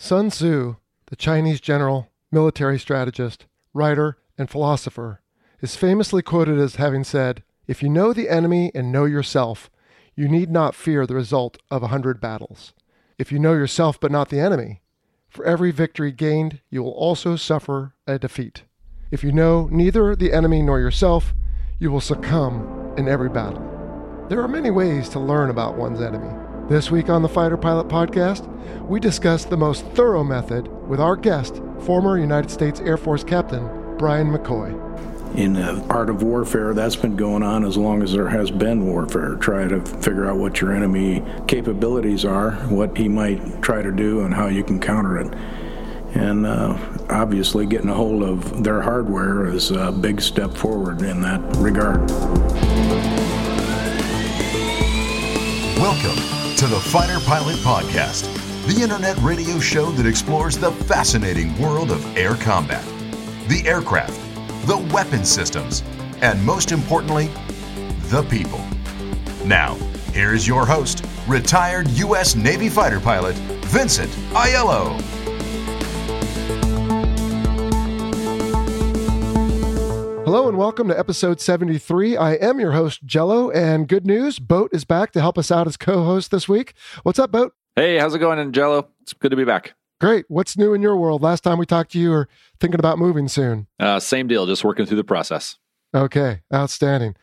Sun Tzu, the Chinese general, military strategist, writer, and philosopher, is famously quoted as having said, If you know the enemy and know yourself, you need not fear the result of a hundred battles. If you know yourself but not the enemy, for every victory gained, you will also suffer a defeat. If you know neither the enemy nor yourself, you will succumb in every battle. There are many ways to learn about one's enemy. This week on the Fighter Pilot Podcast, we discuss the most thorough method with our guest, former United States Air Force Captain Brian McCoy. In the art of warfare, that's been going on as long as there has been warfare. Try to figure out what your enemy capabilities are, what he might try to do, and how you can counter it. And uh, obviously, getting a hold of their hardware is a big step forward in that regard. Welcome to the Fighter Pilot Podcast, the internet radio show that explores the fascinating world of air combat, the aircraft, the weapon systems, and most importantly, the people. Now, here's your host, retired U.S. Navy fighter pilot, Vincent Aiello. Hello and welcome to episode 73. I am your host, Jello, and good news, Boat is back to help us out as co host this week. What's up, Boat? Hey, how's it going in Jello? It's good to be back. Great. What's new in your world? Last time we talked to you, were thinking about moving soon. Uh, same deal, just working through the process. Okay, outstanding.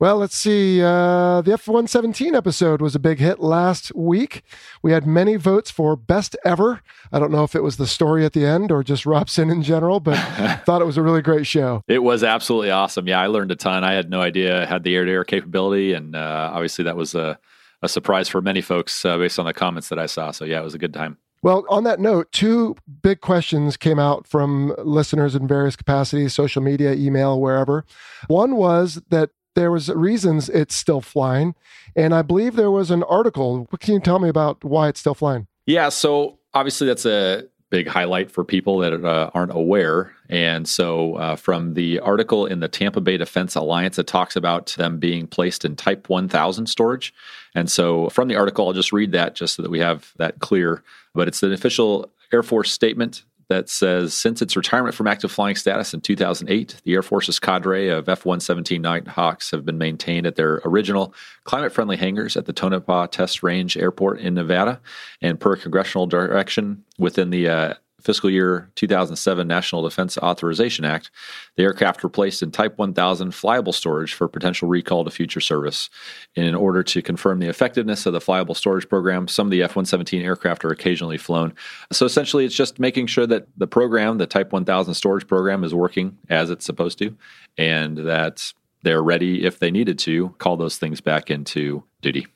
Well, let's see. Uh, the F 117 episode was a big hit last week. We had many votes for best ever. I don't know if it was the story at the end or just Robson in general, but thought it was a really great show. It was absolutely awesome. Yeah, I learned a ton. I had no idea it had the air to air capability. And uh, obviously, that was a, a, surprise for many folks uh, based on the comments that I saw. So, yeah, it was a good time. Well, on that note, two big questions came out from listeners in various capacities, social media, email, wherever. One was that there was reasons it's still flying, and I believe there was an article. What can you tell me about why it's still flying? Yeah, so obviously that's a big highlight for people that uh, aren't aware. And so, uh, from the article in the Tampa Bay Defense Alliance, it talks about them being placed in Type 1000 storage. And so, from the article, I'll just read that just so that we have that clear. But it's an official Air Force statement that says since its retirement from active flying status in 2008, the Air Force's cadre of F 117 Nighthawks have been maintained at their original climate friendly hangars at the Tonopah Test Range Airport in Nevada. And per congressional direction within the uh, fiscal year 2007 National Defense Authorization Act, the aircraft were placed in Type 1000 flyable storage for potential recall to future service. In order to confirm the effectiveness of the flyable storage program, some of the F 117 aircraft are occasionally flown. So essentially, it's just making sure that the program, the Type 1000 storage program, is working as it's supposed to, and that they're ready if they needed to call those things back into duty.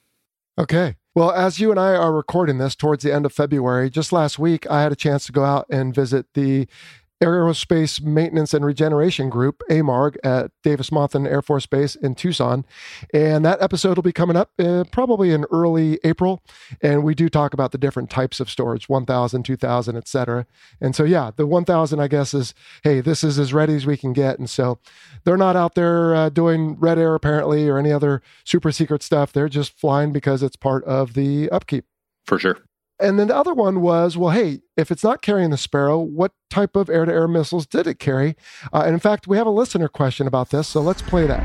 Okay. Well, as you and I are recording this towards the end of February, just last week, I had a chance to go out and visit the Aerospace Maintenance and Regeneration Group, AMARG, at Davis Monthan Air Force Base in Tucson. And that episode will be coming up uh, probably in early April. And we do talk about the different types of storage 1000, 2000, et cetera. And so, yeah, the 1000, I guess, is hey, this is as ready as we can get. And so they're not out there uh, doing red air apparently or any other super secret stuff. They're just flying because it's part of the upkeep. For sure. And then the other one was, well, hey, if it's not carrying the Sparrow, what type of air to air missiles did it carry? Uh, and in fact, we have a listener question about this, so let's play that.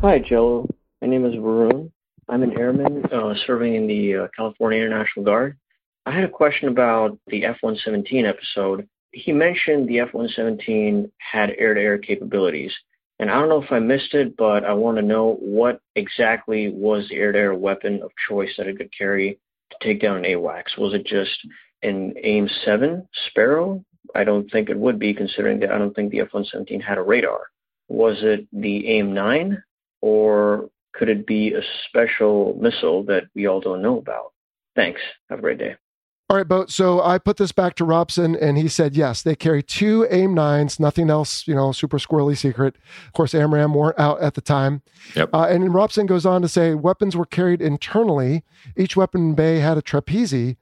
Hi, Joe. My name is Varun. I'm an airman uh, serving in the uh, California Air National Guard. I had a question about the F 117 episode. He mentioned the F 117 had air to air capabilities. And I don't know if I missed it, but I want to know what exactly was the air to air weapon of choice that it could carry to take down an AWACS? Was it just an AIM 7 Sparrow? I don't think it would be, considering that I don't think the F 117 had a radar. Was it the AIM 9, or could it be a special missile that we all don't know about? Thanks. Have a great day. All right, Boat. So I put this back to Robson, and he said yes, they carry two AIM nines, nothing else, you know, super squirrely secret. Of course, AMRAAM weren't out at the time. Yep. Uh, and Robson goes on to say weapons were carried internally. Each weapon bay had a trapeze,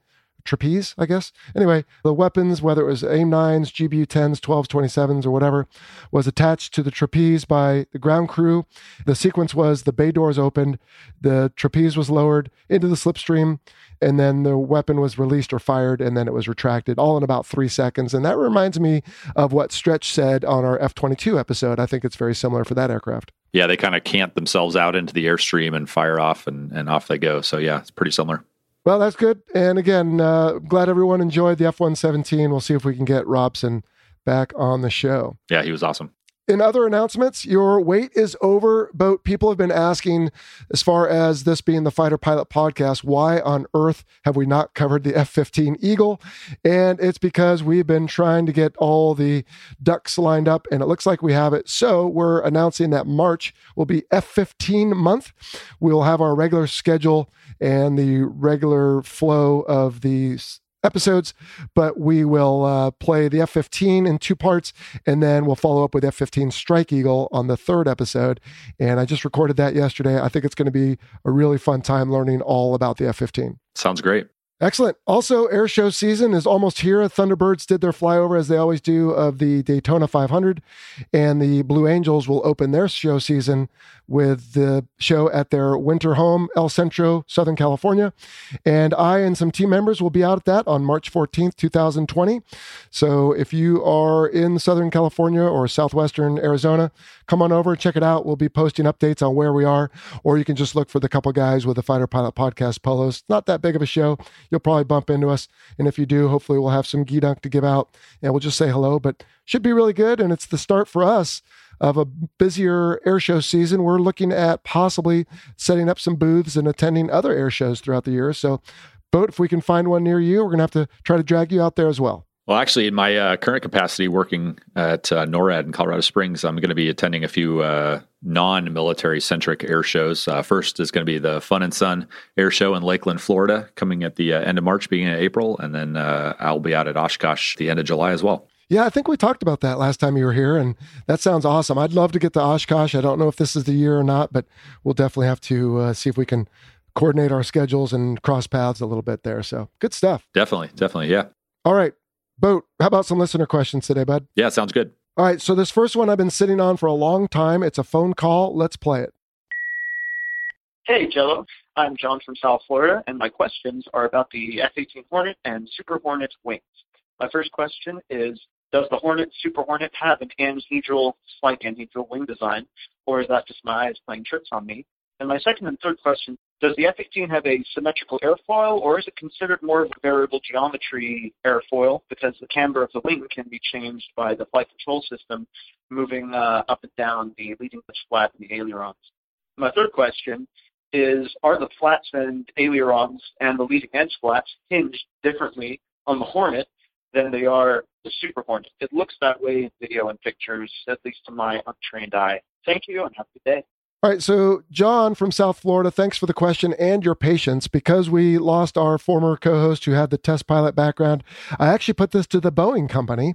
trapeze, I guess. Anyway, the weapons, whether it was AIM 9s, GBU 10s, 12s, 27s, or whatever, was attached to the trapeze by the ground crew. The sequence was the bay doors opened, the trapeze was lowered into the slipstream, and then the weapon was released or fired, and then it was retracted, all in about three seconds. And that reminds me of what Stretch said on our F 22 episode. I think it's very similar for that aircraft. Yeah, they kind of cant themselves out into the airstream and fire off, and, and off they go. So, yeah, it's pretty similar. Well, that's good. And again, uh, glad everyone enjoyed the F 117. We'll see if we can get Robson back on the show. Yeah, he was awesome. In other announcements, your wait is over. Boat people have been asking, as far as this being the Fighter Pilot podcast, why on earth have we not covered the F 15 Eagle? And it's because we've been trying to get all the ducks lined up, and it looks like we have it. So we're announcing that March will be F 15 month. We'll have our regular schedule and the regular flow of the episodes, but we will uh, play the F 15 in two parts, and then we'll follow up with F 15 Strike Eagle on the third episode. And I just recorded that yesterday. I think it's going to be a really fun time learning all about the F 15. Sounds great. Excellent. Also, air show season is almost here. Thunderbirds did their flyover as they always do of the Daytona 500, and the Blue Angels will open their show season with the show at their winter home, El Centro, Southern California. And I and some team members will be out at that on March 14th, 2020. So if you are in Southern California or Southwestern Arizona, come on over, check it out. We'll be posting updates on where we are, or you can just look for the couple guys with the Fighter Pilot Podcast polos. Not that big of a show. You'll probably bump into us. And if you do, hopefully we'll have some Gee Dunk to give out and we'll just say hello. But should be really good. And it's the start for us of a busier air show season. We're looking at possibly setting up some booths and attending other air shows throughout the year. So, Boat, if we can find one near you, we're going to have to try to drag you out there as well. Well, actually, in my uh, current capacity working at uh, NORAD in Colorado Springs, I'm going to be attending a few uh, non military centric air shows. Uh, first is going to be the Fun and Sun Air Show in Lakeland, Florida, coming at the uh, end of March, beginning of April. And then uh, I'll be out at Oshkosh the end of July as well. Yeah, I think we talked about that last time you were here, and that sounds awesome. I'd love to get to Oshkosh. I don't know if this is the year or not, but we'll definitely have to uh, see if we can coordinate our schedules and cross paths a little bit there. So good stuff. Definitely, definitely, yeah. All right, Boat, how about some listener questions today, bud? Yeah, sounds good. All right, so this first one I've been sitting on for a long time. It's a phone call. Let's play it. Hey, Jello. I'm John from South Florida, and my questions are about the F 18 Hornet and Super Hornet wings. My first question is Does the Hornet Super Hornet have an anhedral, slight anhedral wing design, or is that just my eyes playing tricks on me? And my second and third question does the F 18 have a symmetrical airfoil, or is it considered more of a variable geometry airfoil because the camber of the wing can be changed by the flight control system moving uh, up and down the leading edge flat and the ailerons? My third question is Are the flats and ailerons and the leading edge flats hinged differently on the Hornet than they are the Super Hornet? It looks that way in video and pictures, at least to my untrained eye. Thank you and have a good day. All right, so John from South Florida, thanks for the question and your patience. Because we lost our former co host who had the test pilot background, I actually put this to the Boeing company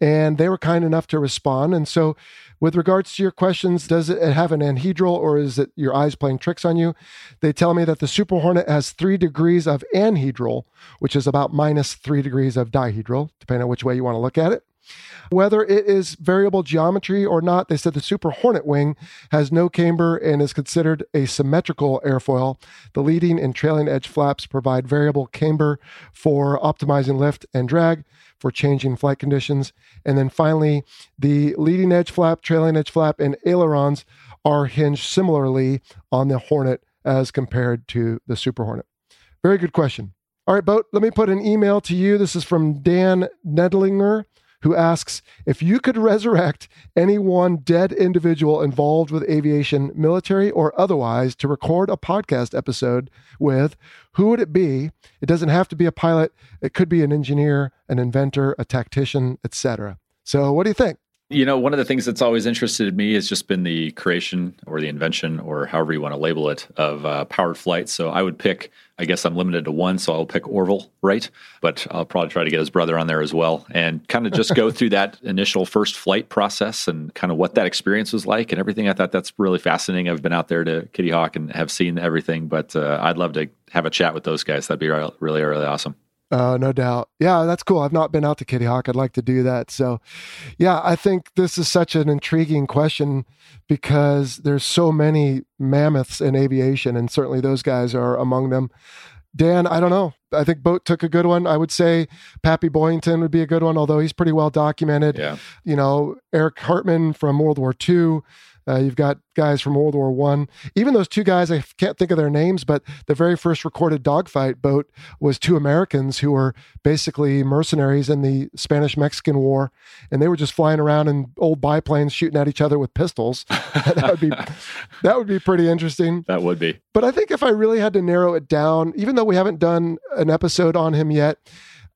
and they were kind enough to respond. And so, with regards to your questions, does it have an anhedral or is it your eyes playing tricks on you? They tell me that the Super Hornet has three degrees of anhedral, which is about minus three degrees of dihedral, depending on which way you want to look at it. Whether it is variable geometry or not, they said the Super Hornet wing has no camber and is considered a symmetrical airfoil. The leading and trailing edge flaps provide variable camber for optimizing lift and drag for changing flight conditions. And then finally, the leading edge flap, trailing edge flap, and ailerons are hinged similarly on the Hornet as compared to the Super Hornet. Very good question. All right, Boat, let me put an email to you. This is from Dan Nedlinger who asks if you could resurrect any one dead individual involved with aviation, military or otherwise, to record a podcast episode with, who would it be? It doesn't have to be a pilot. It could be an engineer, an inventor, a tactician, etc. So, what do you think? You know, one of the things that's always interested me has just been the creation or the invention, or however you want to label it, of uh, powered flight. So I would pick, I guess I'm limited to one, so I'll pick Orville, right? But I'll probably try to get his brother on there as well and kind of just go through that initial first flight process and kind of what that experience was like and everything. I thought that's really fascinating. I've been out there to Kitty Hawk and have seen everything, but uh, I'd love to have a chat with those guys. That'd be really, really, really awesome. Uh, no doubt. Yeah, that's cool. I've not been out to Kitty Hawk. I'd like to do that. So, yeah, I think this is such an intriguing question because there's so many mammoths in aviation, and certainly those guys are among them. Dan, I don't know. I think Boat took a good one. I would say Pappy Boyington would be a good one, although he's pretty well documented. Yeah. You know, Erich Hartmann from World War II. Uh, you've got guys from World War One. Even those two guys, I can't think of their names, but the very first recorded dogfight boat was two Americans who were basically mercenaries in the Spanish Mexican War, and they were just flying around in old biplanes, shooting at each other with pistols. that would be that would be pretty interesting. That would be. But I think if I really had to narrow it down, even though we haven't done an episode on him yet,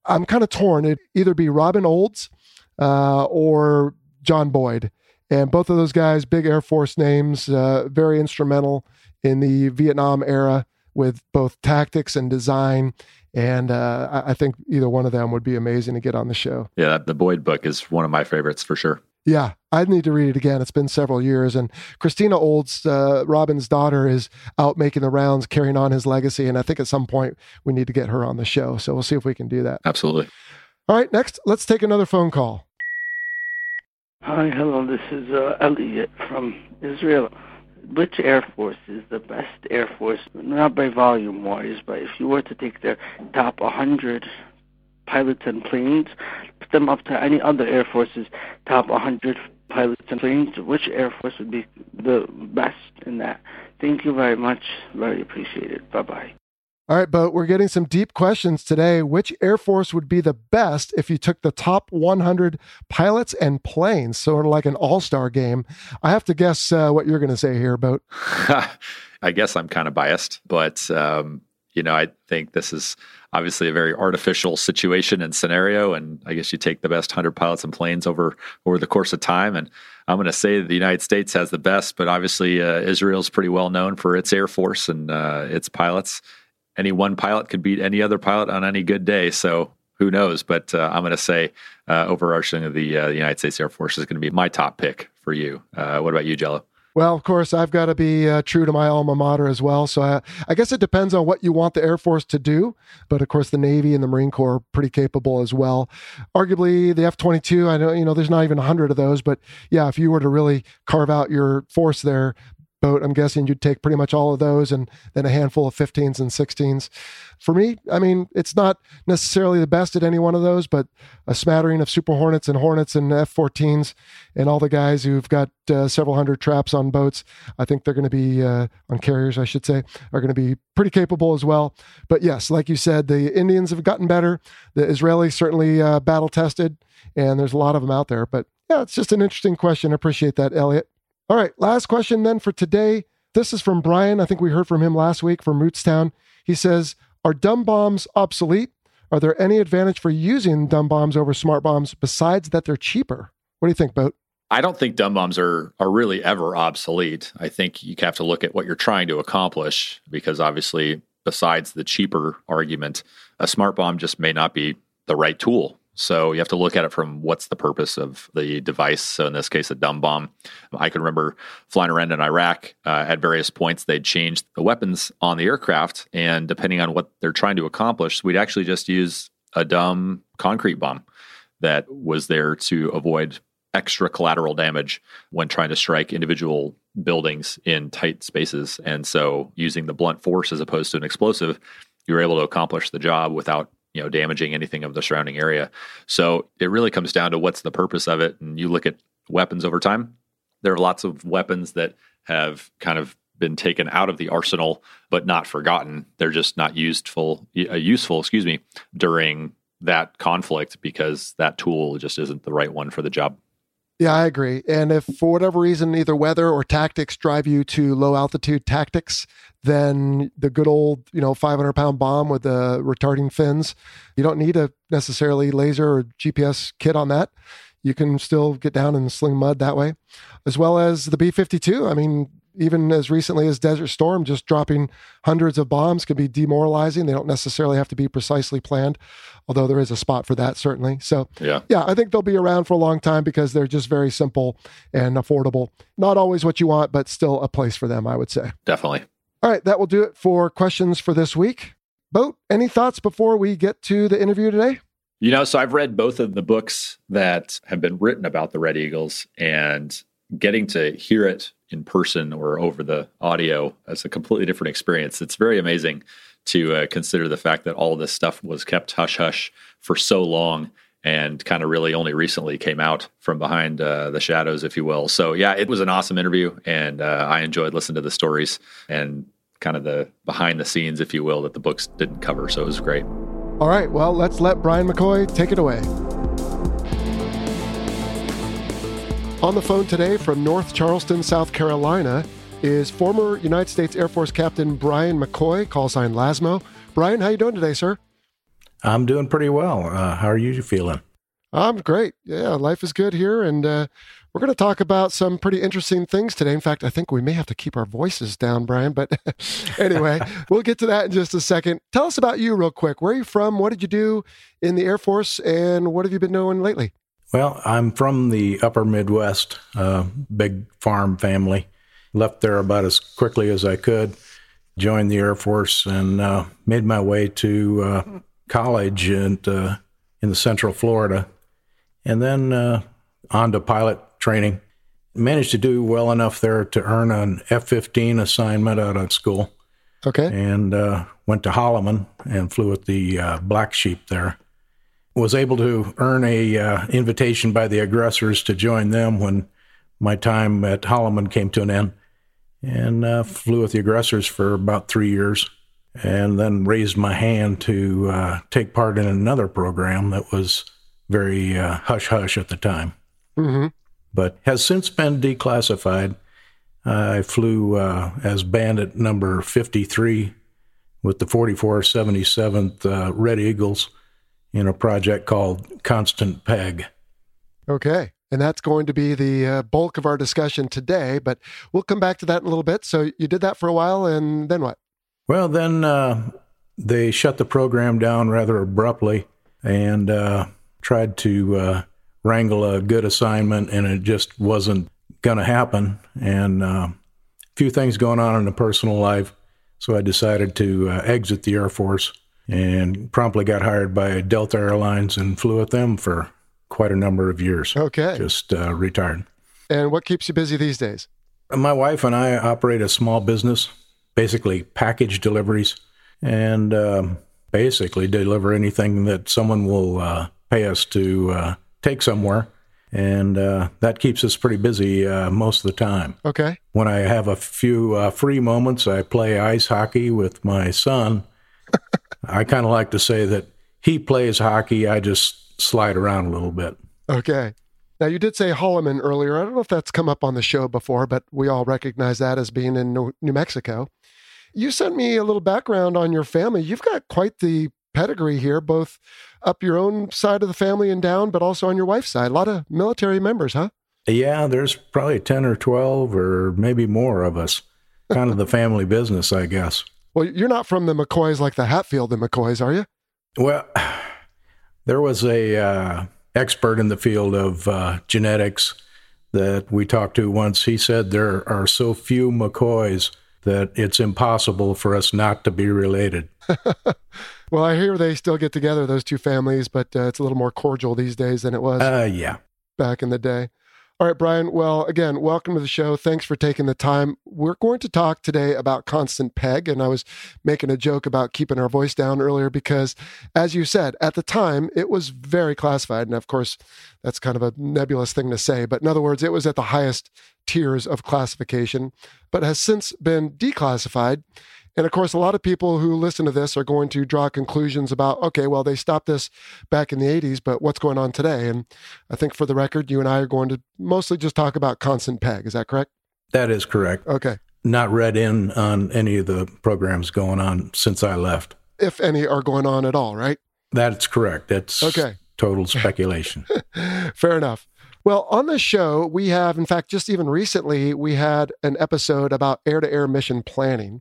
I'm kind of torn. It'd either be Robin Olds uh, or John Boyd. And both of those guys, big Air Force names, uh, very instrumental in the Vietnam era with both tactics and design. And uh, I think either one of them would be amazing to get on the show. Yeah, the Boyd book is one of my favorites for sure. Yeah, I need to read it again. It's been several years. And Christina Olds, uh, Robin's daughter, is out making the rounds, carrying on his legacy. And I think at some point we need to get her on the show. So we'll see if we can do that. Absolutely. All right, next, let's take another phone call. Hi, hello. This is uh, Elliot from Israel. Which Air Force is the best Air Force, not by volume wise, but if you were to take their top 100 pilots and planes, put them up to any other Air Force's top 100 pilots and planes, which Air Force would be the best in that? Thank you very much. Very appreciated. Bye bye. All right, but we're getting some deep questions today. Which Air Force would be the best if you took the top 100 pilots and planes, sort of like an all star game? I have to guess uh, what you're going to say here, Boat. I guess I'm kind of biased, but um, you know, I think this is obviously a very artificial situation and scenario, and I guess you take the best 100 pilots and planes over over the course of time, and I'm going to say the United States has the best, but obviously uh, Israel's pretty well known for its air force and uh, its pilots any one pilot could beat any other pilot on any good day. So who knows? But uh, I'm going to say uh, overarching of the, uh, the United States Air Force is going to be my top pick for you. Uh, what about you, Jello? Well, of course, I've got to be uh, true to my alma mater as well. So I, I, guess it depends on what you want the Air Force to do. But of course, the Navy and the Marine Corps are pretty capable as well. Arguably, the F 22, I know, you know, there's not even 100 of those. But yeah, if you were to really carve out your force there, boat, I'm guessing you'd take pretty much all of those and then a handful of 15s and 16s. For me, I mean, it's not necessarily the best at any one of those, but a smattering of Super Hornets and Hornets and F 14s and all the guys who've got uh, several hundred traps on boats, I think they're going to be, uh, on carriers, I should say, are going to be pretty capable as well. But yes, like you said, the Indians have gotten better. The Israelis certainly uh, battle tested, and there's a lot of them out there. But yeah, it's just an interesting question. I appreciate that, Elliot. All right, last question then for today. This is from Brian. I think we heard from him last week from Rootstown. He says, Are dumb bombs obsolete? Are there any advantage for using dumb bombs over smart bombs besides that they're cheaper? What do you think, Boat? I don't think dumb bombs are are really ever obsolete. I think you have to look at what you're trying to accomplish because obviously, besides the cheaper argument, a smart bomb just may not be the right tool so you have to look at it from what's the purpose of the device. So in this case, a dumb bomb. I can remember flying around in Iraq uh, at various points. They'd changed the weapons on the aircraft, and depending on what they're trying to accomplish, we'd actually just use a dumb concrete bomb that was there to avoid extra collateral damage when trying to strike individual buildings in tight spaces. And so using the blunt force as opposed to an explosive, you're able to accomplish the job without you know damaging anything of the surrounding area. So it really comes down to what's the purpose of it. And you look at weapons over time there are lots of weapons that have kind of been taken out of the arsenal but not forgotten. They're just not useful. uh, useful excuse me during that conflict because that tool just isn't the right one for the job yeah, I agree. And if for whatever reason either weather or tactics drive you to low altitude tactics, then the good old, you know, 500 pound bomb with the retarding fins, you don't need a necessarily laser or GPS kit on that. you can still get down and sling mud that way, as well as the B 52. I mean, even as recently as Desert Storm, just dropping hundreds of bombs can be demoralizing. They don't necessarily have to be precisely planned, although there is a spot for that, certainly. So, Yeah. yeah, I think they'll be around for a long time because they're just very simple and affordable. Not always what you want, but still a place for them, I would say. Definitely. All right, that will do it for questions for this week. Boat, any thoughts before we get to the interview today? You know, so I've read both of the books that have been written about the Red Eagles and getting to hear it in person or over the audio as a completely different experience. It's very amazing to uh, consider the fact that all this stuff was kept hush hush for so long and kind of really only recently came out from behind uh, the shadows, if you will. So, yeah, it was an awesome interview, and uh, I enjoyed listening to the stories and kind of the behind the scenes, if you will, that the books didn't cover. So it was great. All right, well, let's let Brian McCoy take it away. On the phone today from North Charleston, South Carolina, is former United States Air Force Captain Brian McCoy, call sign Lasmo. Brian, how you doing today, sir? I'm doing pretty well. Uh, how are you feeling? I'm great. Yeah, life is good here, and uh, we're going to talk about some pretty interesting things today. In fact, I think we may have to keep our voices down, Brian. But anyway, we'll get to that in just a second. Tell us about you, real quick. Where are you from? What did you do in the Air Force, and what have you been doing lately? Well, I'm from the upper Midwest, uh, big farm family. Left there about as quickly as I could, joined the Air Force, and uh, made my way to uh, college in, uh, in the Central Florida, and then uh, on to pilot training. Managed to do well enough there to earn an F 15 assignment out of school, Okay. and uh, went to Holloman and flew with the uh, Black Sheep there was able to earn a uh, invitation by the aggressors to join them when my time at Holloman came to an end, and uh, flew with the aggressors for about three years, and then raised my hand to uh, take part in another program that was very uh, hush hush at the time, hmm but has since been declassified. I flew uh, as bandit number 53 with the 4477th uh, Red Eagles in a project called Constant Peg. Okay. And that's going to be the uh, bulk of our discussion today, but we'll come back to that in a little bit. So you did that for a while, and then what? Well, then uh, they shut the program down rather abruptly and uh, tried to uh, wrangle a good assignment, and it just wasn't going to happen. And uh, a few things going on in the personal life, so I decided to uh, exit the Air Force and promptly got hired by Delta Airlines and flew with them for quite a number of years. Okay. Just uh, retired. And what keeps you busy these days? My wife and I operate a small business, basically package deliveries, and um, basically deliver anything that someone will uh, pay us to uh, take somewhere. And uh, that keeps us pretty busy uh, most of the time. Okay. When I have a few uh, free moments, I play ice hockey with my son. I kind of like to say that he plays hockey, I just slide around a little bit. Okay. Now, you did say Holloman earlier. I don't know if that's come up on the show before, but we all recognize that as being in New Mexico. You sent me a little background on your family. You've got quite the pedigree here, both up your own side of the family and down, but also on your wife's side. A lot of military members, huh? Yeah, there's probably 10 or 12 or maybe more of us. Kind of the family business, I guess. Well, you're not from the McCoys like the Hatfield and McCoys, are you? Well, there was a uh, expert in the field of uh, genetics that we talked to once. He said there are so few McCoys that it's impossible for us not to be related. Well, I hear they still get together, those two families, but uh, it's a little more cordial these days than it was Uh, yeah. back in the day. All right, Brian. Well, again, welcome to the show. Thanks for taking the time. We're going to talk today about constant peg. And I was making a joke about keeping our voice down earlier because, as you said, at the time, it was very classified. And of course, that's kind of a nebulous thing to say. But in other words, it was at the highest tiers of classification, but has since been declassified. And of course, a lot of people who listen to this are going to draw conclusions about, okay, well, they stopped this back in the 80s, but what's going on today? And I think for the record, you and I are going to mostly just talk about constant peg. Is that correct? That is correct. Okay. Not read in on any of the programs going on since I left. If any are going on at all, right? That's correct. That's Okay. total speculation. Fair enough. Well, on the show, we have, in fact, just even recently, we had an episode about air to air mission planning.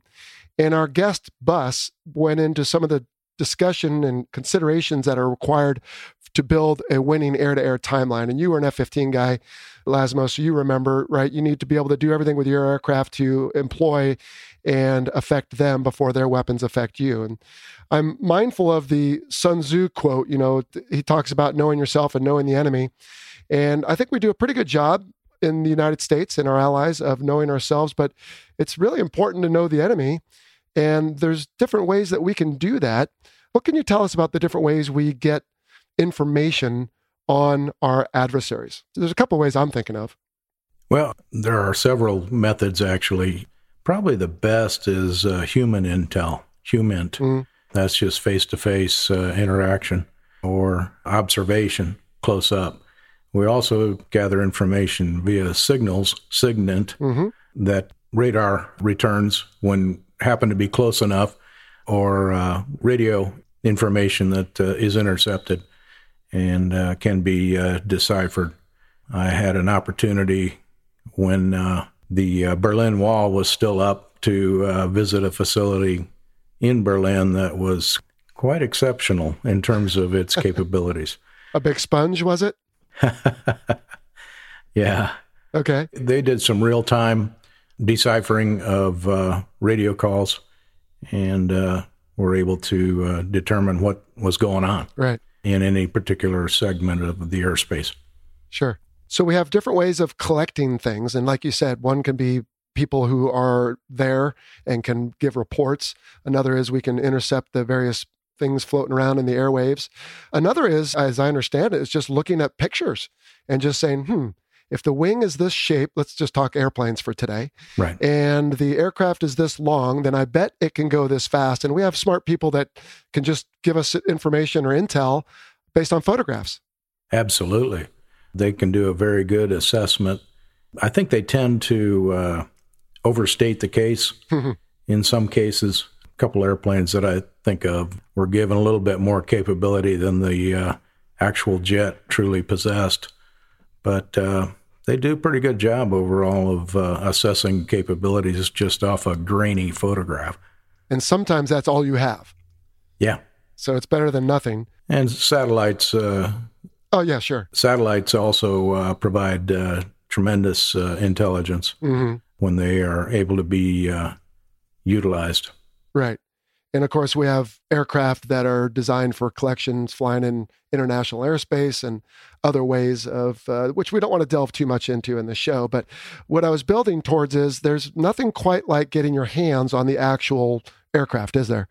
And our guest bus went into some of the discussion and considerations that are required to build a winning air to air timeline. And you were an F 15 guy, Lasmo, so you remember, right? You need to be able to do everything with your aircraft to employ and affect them before their weapons affect you. And I'm mindful of the Sun Tzu quote, you know, he talks about knowing yourself and knowing the enemy. And I think we do a pretty good job in the United States and our allies of knowing ourselves, but it's really important to know the enemy. And there's different ways that we can do that. What can you tell us about the different ways we get information on our adversaries? There's a couple ways I'm thinking of. Well, there are several methods actually. Probably the best is uh, human intel, HUMINT. Mm. That's just face to face interaction or observation close up. We also gather information via signals, SIGINT, mm-hmm. that radar returns when happen to be close enough, or uh, radio information that uh, is intercepted and uh, can be uh, deciphered. I had an opportunity when uh, the uh, Berlin Wall was still up to visit a facility in Berlin that was quite exceptional in terms of its capabilities. a big sponge, was it? yeah. Okay. They did some real time deciphering of uh, radio calls and uh, were able to uh, determine what was going on right. in any particular segment of the airspace. Sure. So we have different ways of collecting things. And like you said, one can be people who are there and can give reports. Another is we can intercept the various things floating around in the airwaves. Another is, as I understand it, is just looking at pictures and just saying, hmm, if the wing is this shape, let's just talk airplanes for today. Right. And the aircraft is this long, then I bet it can go this fast. And we have smart people that can just give us information or intel based on photographs. Absolutely. They can do a very good assessment. I think they tend to uh, overstate the case in some cases A couple airplanes that I think of were given a little bit more capability than the uh, actual jet truly possessed. But uh, they do a pretty good job overall of uh, assessing capabilities just off a grainy photograph. And sometimes that's all you have. Yeah. So it's better than nothing. And satellites. Uh, oh, yeah, sure. Satellites also uh, provide uh, tremendous intelligence mm-hmm. when they are able to be utilized. Right. And of course, we have aircraft that are designed for collections flying in international airspace and other ways of, uh, which we don't want to delve too much into in the show. But what I was building towards is there's nothing quite like getting your hands on the actual aircraft, is there?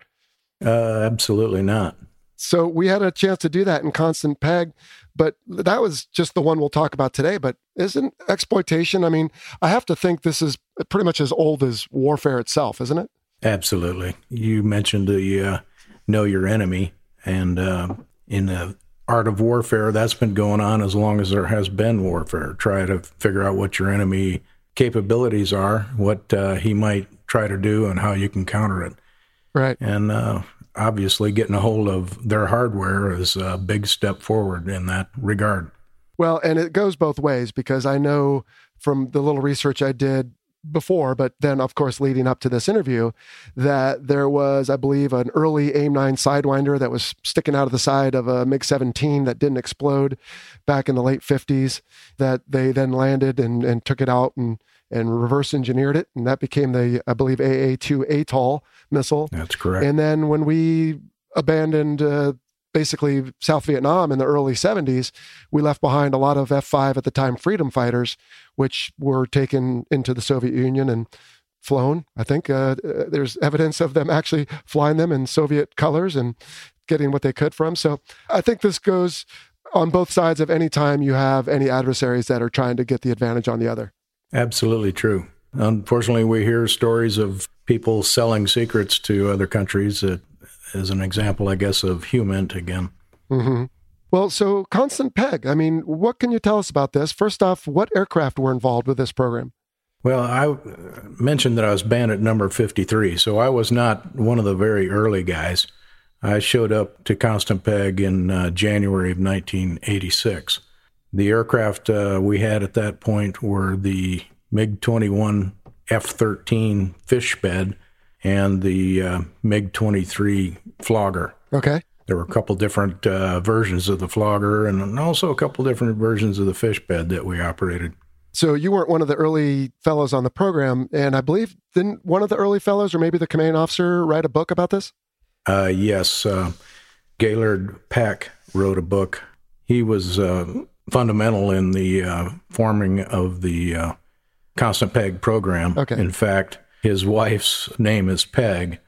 Uh, absolutely not. So we had a chance to do that in Constant Peg, but that was just the one we'll talk about today. But isn't exploitation? I mean, I have to think this is pretty much as old as warfare itself, isn't it? Absolutely. You mentioned the uh, know your enemy, and uh, in the art of warfare, that's been going on as long as there has been warfare. Try to figure out what your enemy capabilities are, what uh, he might try to do, and how you can counter it. Right. And uh, obviously, getting a hold of their hardware is a big step forward in that regard. Well, and it goes both ways because I know from the little research I did before, but then, of course, leading up to this interview, that there was, I believe, an early AIM 9 Sidewinder that was sticking out of the side of a MiG 17 that didn't explode back in the late 50s, that they then landed and, and took it out and, and reverse engineered it. And that became the, I believe, AA 2 Atoll missile. That's correct. And then when we abandoned uh, basically South Vietnam in the early 70s, we left behind a lot of F 5 at the time freedom fighters, which were taken into the Soviet Union and flown. I think uh, uh, there's evidence of them actually flying them in Soviet colors and getting what they could from. So I think this goes on both sides of any time you have any adversaries that are trying to get the advantage on the other. Absolutely true. Unfortunately, we hear stories of people selling secrets to other countries that as an example, I guess, of HUMINT again. Mm-hmm. Well, so Constant Peg, I mean, what can you tell us about this? First off, what aircraft were involved with this program? Well, I mentioned that I was bandit number 53, so I was not one of the very early guys. I showed up to Constant Peg in uh, January of 1986. The aircraft uh, we had at that point were the MiG 21 F 13 Fishbed and the uh, MiG 23 flogger. Okay. There were a couple different uh, versions of the flogger and also a couple different versions of the Fishbed that we operated. So you weren't one of the early fellows on the program, and I believe didn't one of the early fellows, or maybe the command officer, write a book about this? Uh, yes, uh, Gaillard Peck wrote a book. He was uh, fundamental in the uh, forming of the uh, Constant Peg program. Okay. In fact, his wife's name is Peg,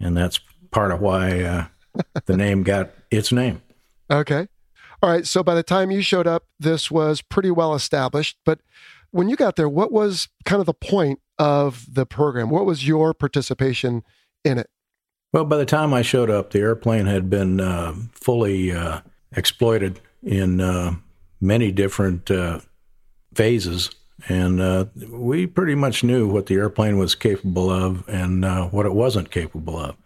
and that's part of why uh, the name got its name. Okay. All right. So by the time you showed up, this was pretty well established. But when you got there, what was kind of the point of the program? What was your participation in it? Well, by the time I showed up, the airplane had been uh, fully uh, exploited in uh, many different uh, phases. And uh, we pretty much knew what the airplane was capable of and uh, what it wasn't capable of.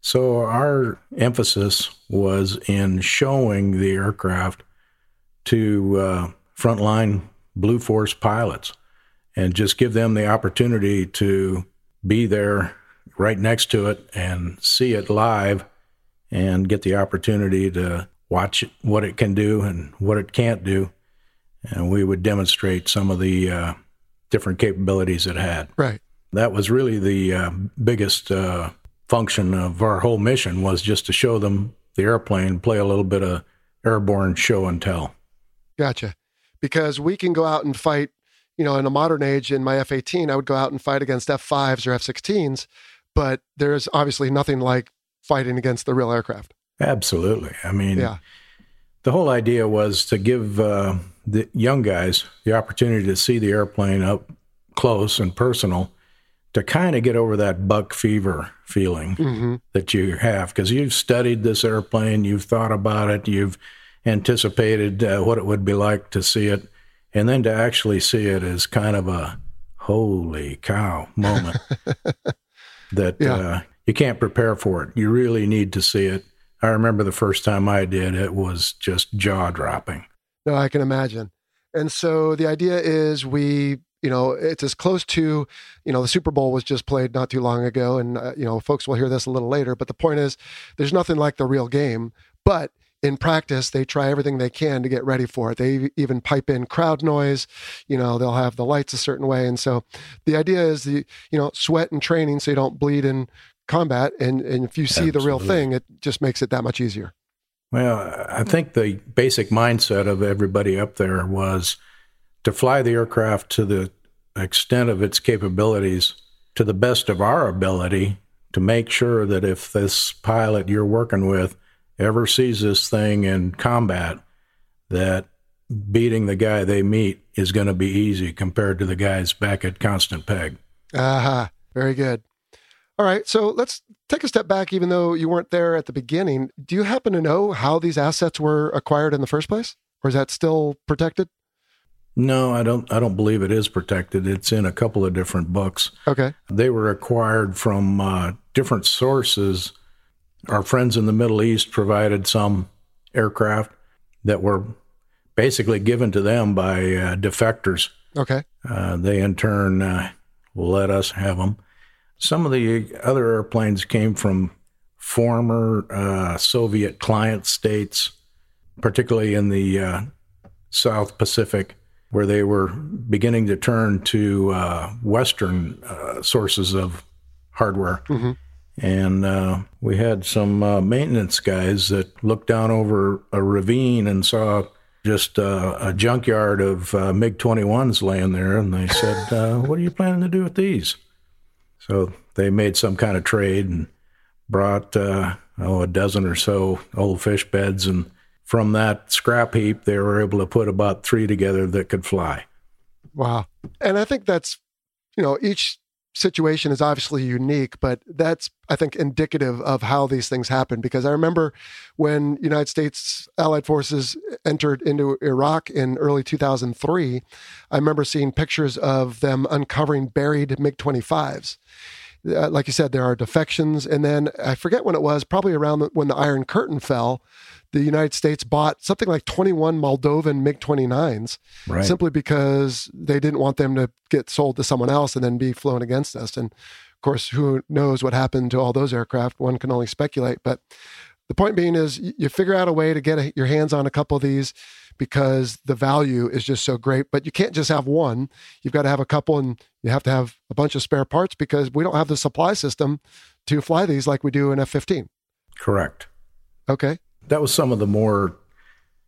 So our emphasis was in showing the aircraft to frontline Blue Force pilots and just give them the opportunity to be there right next to it and see it live and get the opportunity to watch what it can do and what it can't do. And we would demonstrate some of the uh, different capabilities it had. Right. That was really the uh, biggest uh, function of our whole mission was just to show them the airplane, play a little bit of airborne show and tell. Gotcha because we can go out and fight, you know, in a modern age in my F 18, I would go out and fight against F 5s or F 16s, but there's obviously nothing like fighting against the real aircraft. Absolutely. I mean, yeah. the whole idea was to give uh, the young guys the opportunity to see the airplane up close and personal to kind of get over that buck fever feeling mm-hmm. that you have because you've studied this airplane, you've thought about it, you've anticipated uh, what it would be like to see it, and then to actually see it is kind of a holy cow moment that Yeah. uh, you can't prepare for it. You really need to see it. I remember the first time I did, it was just jaw dropping. No, I can imagine. And so the idea is we, you know, it's as close to, you know, the Super Bowl was just played not too long ago. And, uh, you know, folks will hear this a little later. But the point is, there's nothing like the real game. But in practice, they try everything they can to get ready for it. They even pipe in crowd noise. You know, they'll have the lights a certain way. And so the idea is the, you know, sweat and training so you don't bleed in combat. And, and if you see the real thing, it just makes it that much easier. Well, I think the basic mindset of everybody up there was to fly the aircraft to the extent of its capabilities to the best of our ability to make sure that if this pilot you're working with ever sees this thing in combat, that beating the guy they meet is going to be easy compared to the guys back at Constant Peg. Aha, very good. All right, so let's take a step back, even though you weren't there at the beginning. Do you happen to know how these assets were acquired in the first place? Or is that still protected? No, I don't. I don't believe it is protected. It's in a couple of different books. Okay. They were acquired from uh, different sources. Our friends in the Middle East provided some aircraft that were basically given to them by uh, defectors. Okay. Uh, they in turn uh, let us have them. Some of the other airplanes came from former uh, Soviet client states, particularly in the uh, South Pacific, where they were beginning to turn to uh, Western uh, sources of hardware. Mhm. And uh, we had some uh, maintenance guys that looked down over a ravine and saw just uh, a junkyard of uh, MiG 21s laying there. And they said, uh, What are you planning to do with these? So they made some kind of trade and brought, uh, oh, a dozen or so old Fishbeds. And from that scrap heap, they were able to put about three together that could fly. Wow. And I think that's, you know, each situation is obviously unique, but that's, I think, indicative of how these things happen. Because I remember when United States Allied Forces entered into Iraq in early 2003, I remember seeing pictures of them uncovering buried MiG 25s. uh, like you said, there are defections. And then I forget when it was, probably around when the Iron Curtain fell, the United States bought something like 21 Moldovan MiG 29s Right. simply because they didn't want them to get sold to someone else and then be flown against us. And of course, who knows what happened to all those aircraft? One can only speculate. But the point being is, you figure out a way to get a, your hands on a couple of these because the value is just so great. But you can't just have one. You've got to have a couple, and you have to have a bunch of spare parts because we don't have the supply system to fly these like we do in F 15. Correct. Okay. That was some of the more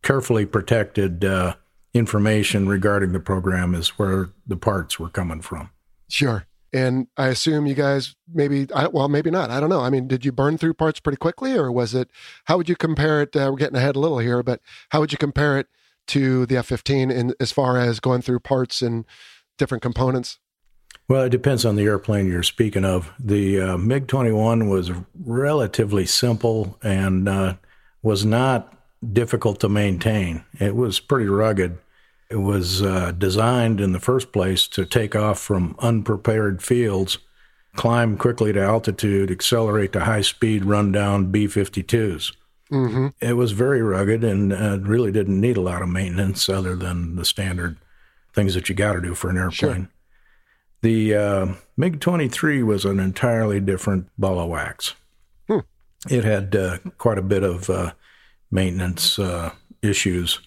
carefully protected uh, information regarding the program, is where the parts were coming from. Sure. And I assume you guys maybe, I, well, maybe not. I don't know. I mean, did you burn through parts pretty quickly, or was it? How would you compare it? Uh, we're getting ahead a little here, but how would you compare it to the F-15 in as far as going through parts and different components? Well, it depends on the airplane you're speaking of. The uh, MiG 21 was relatively simple and uh, was not difficult to maintain. It was pretty rugged. It was uh, designed in the first place to take off from unprepared fields, climb quickly to altitude, accelerate to high speed, run down B 52s. Mm-hmm. It was very rugged and uh, really didn't need a lot of maintenance other than the standard things that you got to do for an airplane. The uh, MiG 23 was an entirely different ball of wax. It had uh, quite a bit of uh, maintenance uh, issues.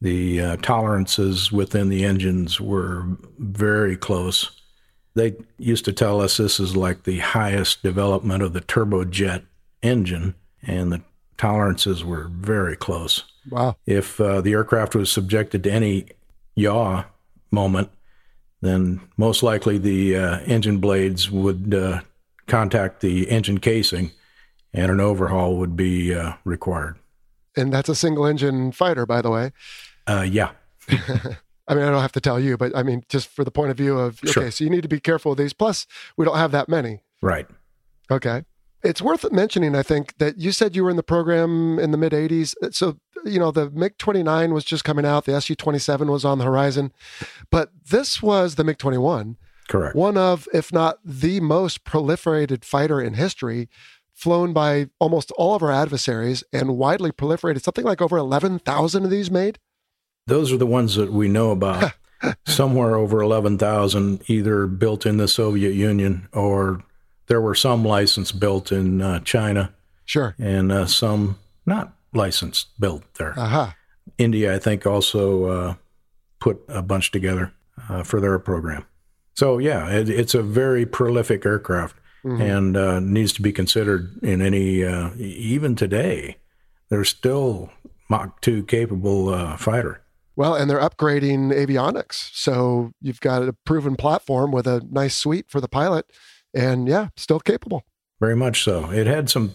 The uh, tolerances within the engines were very close. They used to tell us this is like the highest development of the turbojet engine, and the tolerances were very close. Wow. If uh, the aircraft was subjected to any yaw moment, then most likely the uh, engine blades would uh, contact the engine casing and an overhaul would be uh, required. And that's a single engine fighter, by the way. Uh, yeah, I mean, I don't have to tell you, but I mean, just for the point of view of, okay, Sure. so you need to be careful of these. Plus, we don't have that many. right. Okay. It's worth mentioning, I think, that you said you were in the program in the mid 80s. So, you know, the MiG 29 was just coming out, the Su 27 was on the horizon, but this was the MiG 21, Correct. one of, if not the most proliferated fighter in history, flown by almost all of our adversaries and widely proliferated. Something like over 11,000 of these made. Those are the ones that we know about. Somewhere over 11,000 either built in the Soviet Union or there were some licensed built in uh, China Sure. and uh, some not licensed built there. Aha. India, I think, also uh, put a bunch together uh, for their program. So, yeah, it, it's a very prolific aircraft Mhm. and uh, needs to be considered in any, uh, even today, they're still Mach 2 capable uh, fighter. Well, and they're upgrading avionics. So you've got a proven platform with a nice suite for the pilot. And yeah, still capable. Very much so. It had some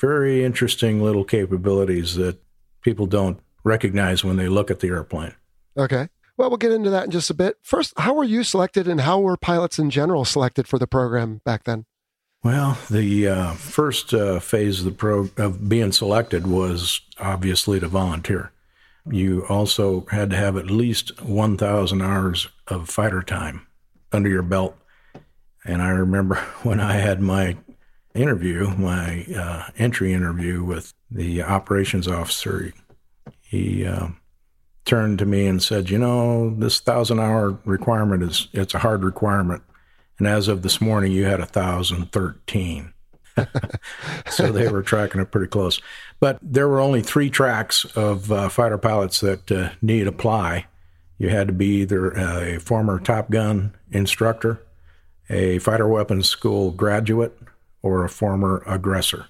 very interesting little capabilities that people don't recognize when they look at the airplane. Okay. Well, we'll get into that in just a bit. First, how were you selected and how were pilots in general selected for the program back then? Well, the uh, first uh, phase of the pro of being selected was obviously to volunteer. You also had to have at least 1,000 hours of fighter time under your belt. And I remember when I had my interview, my uh, entry interview with the operations officer, he uh, turned to me and said, "You know, this thousand hour requirement is it's a hard requirement." And as of this morning, you had 1,013. so they were tracking it pretty close. But there were only three tracks of uh, fighter pilots that uh, need apply. You had to be either a former Top Gun instructor, a fighter weapons school graduate, or a former aggressor.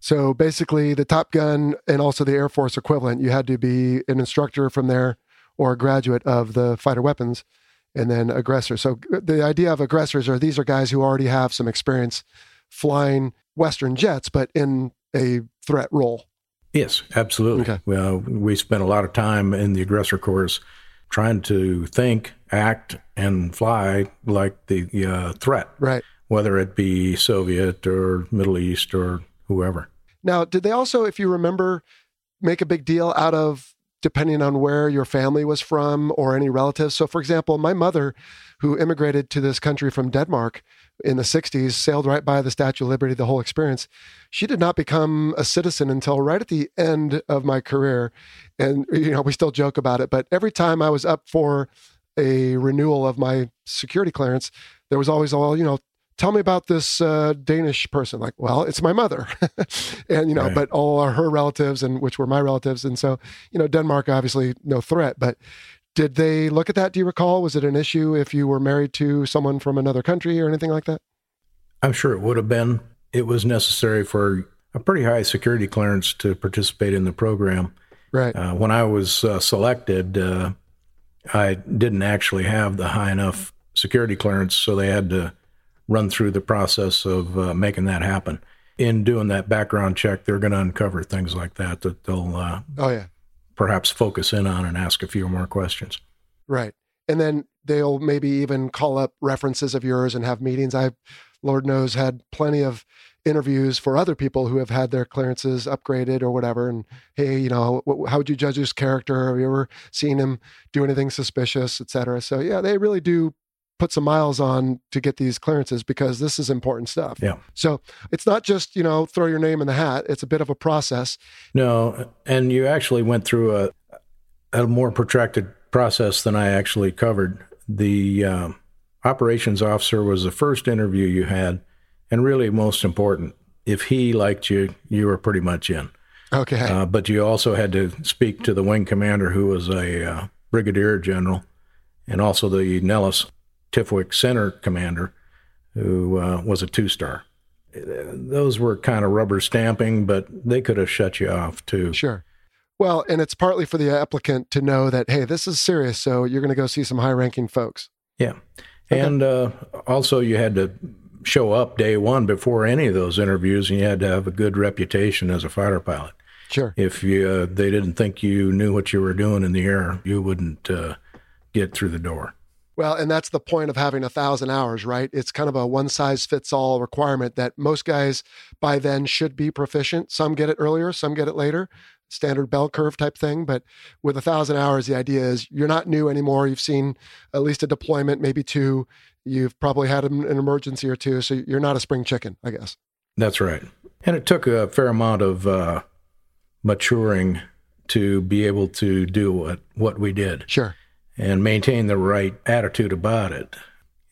So basically, the Top Gun and also the Air Force equivalent, you had to be an instructor from there or a graduate of the fighter weapons and then aggressor. So the idea of aggressors are these are guys who already have some experience flying Western jets, but in a threat role. Yes, absolutely. Okay. Well, we spent a lot of time in the aggressor course trying to think, act, and fly like the uh, threat, Right. whether it be Soviet or Middle East or whoever. Now, did they also, if you remember, make a big deal out of depending on where your family was from or any relatives. So, for example, my mother, who immigrated to this country from Denmark in the 60s, sailed right by the Statue of Liberty, the whole experience. She did not become a citizen until right at the end of my career. And, you know, we still joke about it, but every time I was up for a renewal of my security clearance, there was always all, you know, tell me about this uh, Danish person. Like, well, it's my mother, and you know, right. but all are her relatives, and which were my relatives, and so you know, Denmark obviously no threat, but. Did they look at that? Do you recall? Was it an issue if you were married to someone from another country or anything like that? I'm sure it would have been. It was necessary for a pretty high security clearance to participate in the program. Right. Uh, when I was uh, selected, uh, I didn't actually have the high enough security clearance, so they had to run through the process of uh, making that happen. In doing that background check, they're going to uncover things like that that they'll uh, oh yeah perhaps focus in on and ask a few more questions. Right, and then they'll maybe even call up references of yours and have meetings. I, Lord knows, had plenty of interviews for other people who have had their clearances upgraded or whatever. And hey, you know, how would you judge his character? Have you ever seen him do anything suspicious, et cetera? So yeah, they really do put some miles on to get these clearances because this is important stuff. Yeah. So it's not just, you know, throw your name in the hat. It's a bit of a process. No, and you actually went through a a more protracted process than I actually covered. The um, operations officer was the first interview you had, and really most important. If he liked you, you were pretty much in. Okay. Uh, but you also had to speak to the wing commander, who was a uh, brigadier general, and also the Nellis Tifwick Center commander, who uh, was a two star. Those were kind of rubber stamping, but they could have shut you off too. Sure. Well, and it's partly for the applicant to know that, hey, this is serious. So you're going to go see some high ranking folks. Yeah. Okay. And uh, also, you had to show up day one before any of those interviews, and you had to have a good reputation as a fighter pilot. Sure. If you, uh, they didn't think you knew what you were doing in the air, you wouldn't uh, get through the door. Well, and that's the point of having a thousand hours, right? It's kind of a one size fits all requirement that most guys by then should be proficient. Some get it earlier, some get it later, standard bell curve type thing. But with a thousand hours, the idea is you're not new anymore. You've seen at least a deployment, maybe two. You've probably had an emergency or two. So you're not a spring chicken, I guess. That's right. And it took a fair amount of uh, maturing to be able to do what, what we did. Sure and maintain the right attitude about it.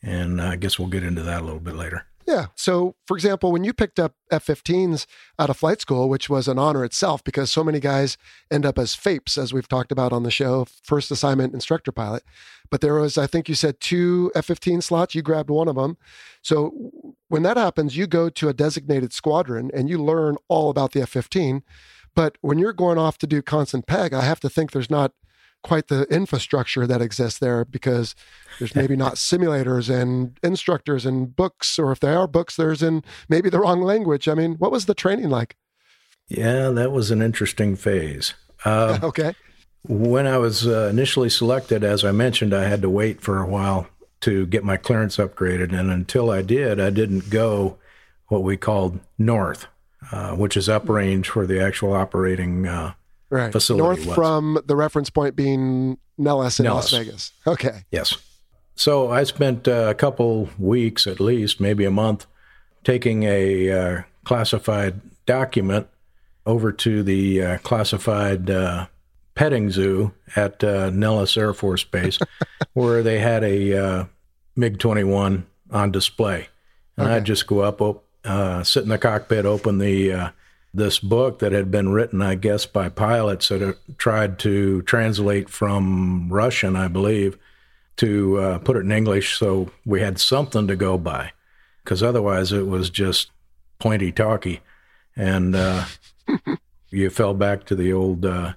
And I guess we'll get into that a little bit later. Yeah. So, for example, when you picked up F 15s out of flight school, which was an honor itself because so many guys end up as FAIPs, as we've talked about on the show, first assignment instructor pilot. But there was, I think you said two F 15 slots. You grabbed one of them. So, when that happens, you go to a designated squadron and you learn all about the F 15. But when you're going off to do constant peg, I have to think there's not quite the infrastructure that exists there because there's maybe not simulators and instructors and books, or if there are books, there's in maybe the wrong language. I mean, what was the training like? Yeah, that was an interesting phase. Uh, okay. When I was uh, initially selected, as I mentioned, I had to wait for a while to get my clearance upgraded. And until I did, I didn't go what we called north, uh, which is uprange for the actual operating uh, right. facility North was. from the reference point being Nellis in Nellis. Las Vegas. Okay. Yes. So I spent uh, a couple weeks, at least, maybe a month, taking a uh, classified document over to the uh, classified uh, petting zoo at uh, Nellis Air Force Base, where they had a uh, MiG 21 on display. And okay. I'd just go up, op- sit in the cockpit, open the this book that had been written, I guess, by pilots that had tried to translate from Russian, I believe, to uh, put it in English so we had something to go by. Because otherwise it was just pointy talky. And uh, you fell back to the old uh,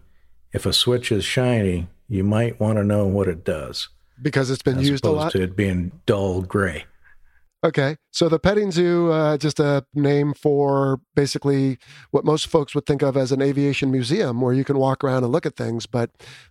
if a switch is shiny, you might want to know what it does. Because it's been used a lot? to it being dull gray. Okay. So the petting zoo, uh, just a name for basically what most folks would think of as an aviation museum where you can walk around and look at things, but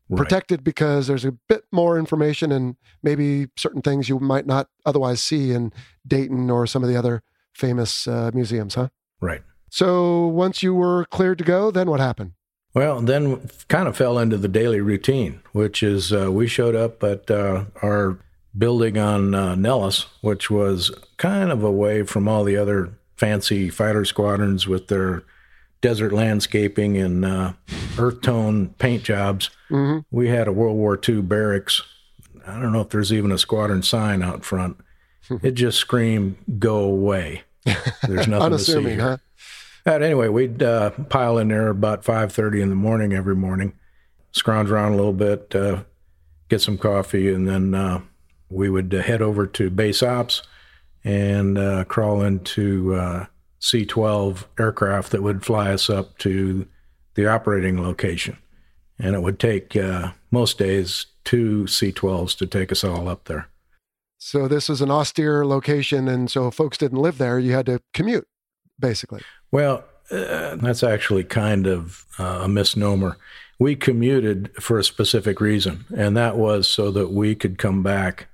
right. protected because there's a bit more information and maybe certain things you might not otherwise see in Dayton or some of the other famous uh, museums, huh? Right. So once you were cleared to go, then what happened? Well, then kind of fell into the daily routine, which is uh, we showed up at uh, our building on uh, Nellis, which was kind of away from all the other fancy fighter squadrons with their desert landscaping and uh, earth tone paint jobs. Mm-hmm. We had a World War II barracks. I don't know if there's even a squadron sign out front. it just screamed, "Go away." There's nothing Unassuming, to see here. huh? But anyway, we'd uh, pile in there about five thirty in the morning every morning, scrounge around a little bit, uh, get some coffee, and then uh, we would uh, head over to base ops and uh, crawl into uh, C-12 aircraft that would fly us up to the operating location, and it would take most days two C-12s to take us all up there. So this is an austere location, and so if folks didn't live there, you had to commute, basically. Well, uh, that's actually kind of uh, a misnomer. We commuted for a specific reason, and that was so that we could come back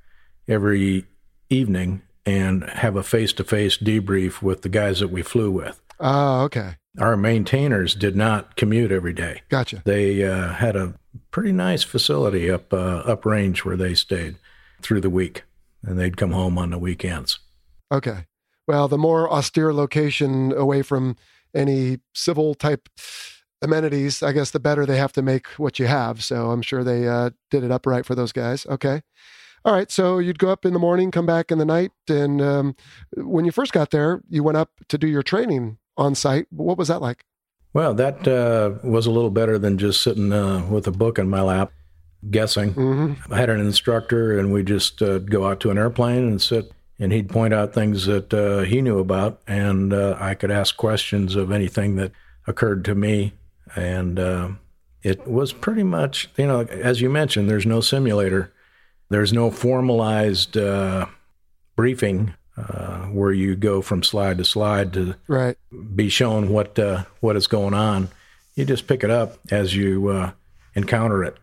every evening and have a face to face debrief with the guys that we flew with. Oh, okay. Our maintainers did not commute every day. Gotcha. They uh, had a pretty nice facility up uh, up range where they stayed through the week, and they'd come home on the weekends. Okay. Well, the more austere location away from any civil type amenities, I guess the better they have to make what you have. So I'm sure they uh, did it upright for those guys. Okay. All right. So you'd go up in the morning, come back in the night. And um, when you first got there, you went up to do your training on site. What was that like? Well, that uh, was a little better than just sitting uh, with a book in my lap guessing. Mm-hmm. I had an instructor, and we just uh, go out to an airplane and sit and he'd point out things that uh, he knew about, and uh, I could ask questions of anything that occurred to me. And uh, it was pretty much, you know, as you mentioned, there's no simulator, there's no formalized uh, briefing uh, where you go from slide to slide to right. be shown what uh, what is going on. You just pick it up as you encounter it.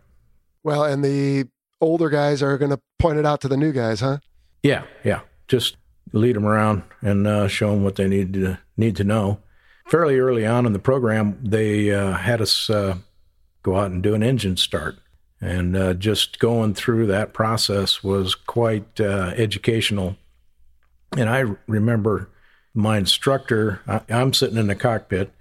Well, and the older guys are going to point it out to the new guys, huh? Yeah, yeah just lead them around and uh, show them what they need to need to know. Fairly early on in the program, they uh, had us uh, go out and do an engine start, and uh, just going through that process was quite uh, educational. And I remember my instructor. I, am sitting in the cockpit.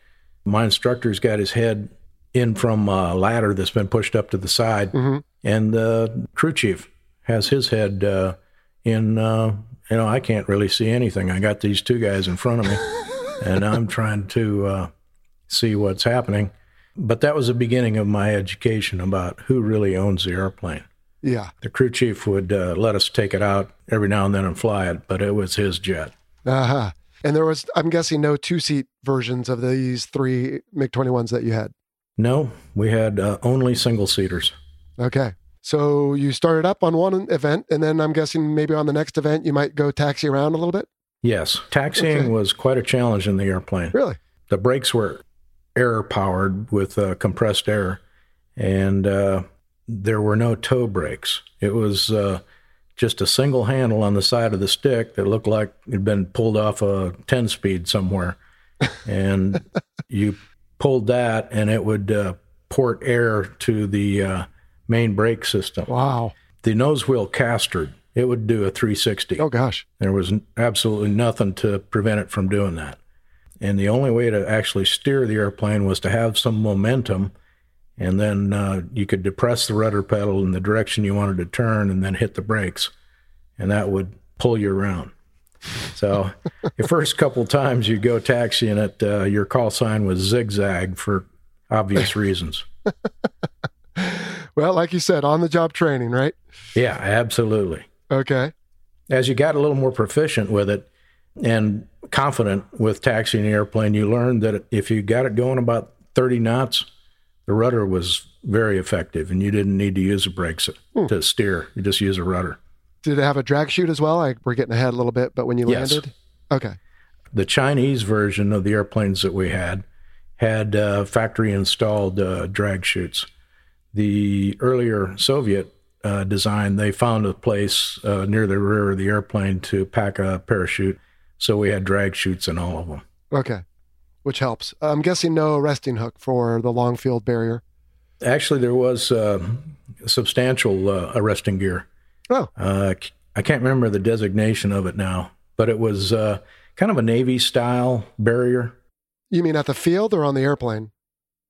My instructor's got his head in from a ladder that's been pushed up to the side, mm-hmm. and the crew chief has his head uh, in you know, I can't really see anything. I got these two guys in front of me, and I'm trying to uh, see what's happening. But that was the beginning of my education about who really owns the airplane. Yeah. The crew chief would uh, let us take it out every now and then and fly it, but it was his jet. Uh huh. And there was, I'm guessing, no two seat versions of these three MiG 21s that you had. No, we had uh, only single seaters. Okay. So you started up on one event, and then I'm guessing maybe on the next event you might go taxi around a little bit. Yes, taxiing okay. was quite a challenge in the airplane. Really, the brakes were air powered with uh, compressed air, and uh, there were no toe brakes. It was uh, just a single handle on the side of the stick that looked like it had been pulled off a ten speed somewhere, and you pulled that, and it would uh, port air to the uh, main brake system. Wow. The nose wheel castered, it would do a 360. Oh, gosh. There was absolutely nothing to prevent it from doing that. And the only way to actually steer the airplane was to have some momentum, and then uh, you could depress the rudder pedal in the direction you wanted to turn and then hit the brakes, and that would pull you around. So, the first couple times you go taxiing it, uh, your call sign was zigzag for obvious reasons. Well, like you said, on the job training, right? Yeah, absolutely. Okay. As you got a little more proficient with it and confident with taxiing an airplane, you learned that if you got it going about 30 knots, the rudder was very effective and you didn't need to use the brakes hmm. to steer. You just use a rudder. Did it have a drag chute as well? Like we're getting ahead a little bit, but when you yes. landed? Okay. The Chinese version of the airplanes that we had had uh, factory installed uh, drag chutes the earlier Soviet uh, design, they found a place uh, near the rear of the airplane to pack a parachute. So we had drag chutes in all of them. Okay. which helps. I'm guessing no resting hook for the long field barrier. Actually, there was uh, substantial uh, arresting gear. Oh, Uh, I can't remember the designation of it now, but it was uh, kind of a Navy style barrier. you mean at the field or on the airplane?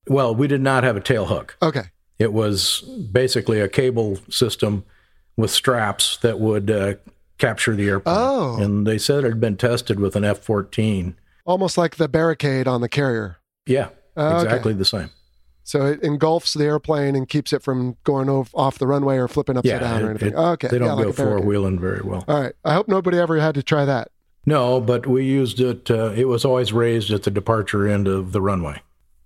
Well, we did not have a tail hook. Okay. It was basically a cable system with straps that would uh, capture the airplane. Oh. And they said it had been tested with an F 14. Almost like the barricade on the carrier. Yeah, Oh, okay. exactly the same. So it engulfs the airplane and keeps it from going off, off the runway or flipping upside Yeah, down or anything. it- okay. They don't like go barricade. four wheeling very well. All right. I hope nobody ever had to try that. No, but we used it. Uh, it was always raised at the departure end of the runway.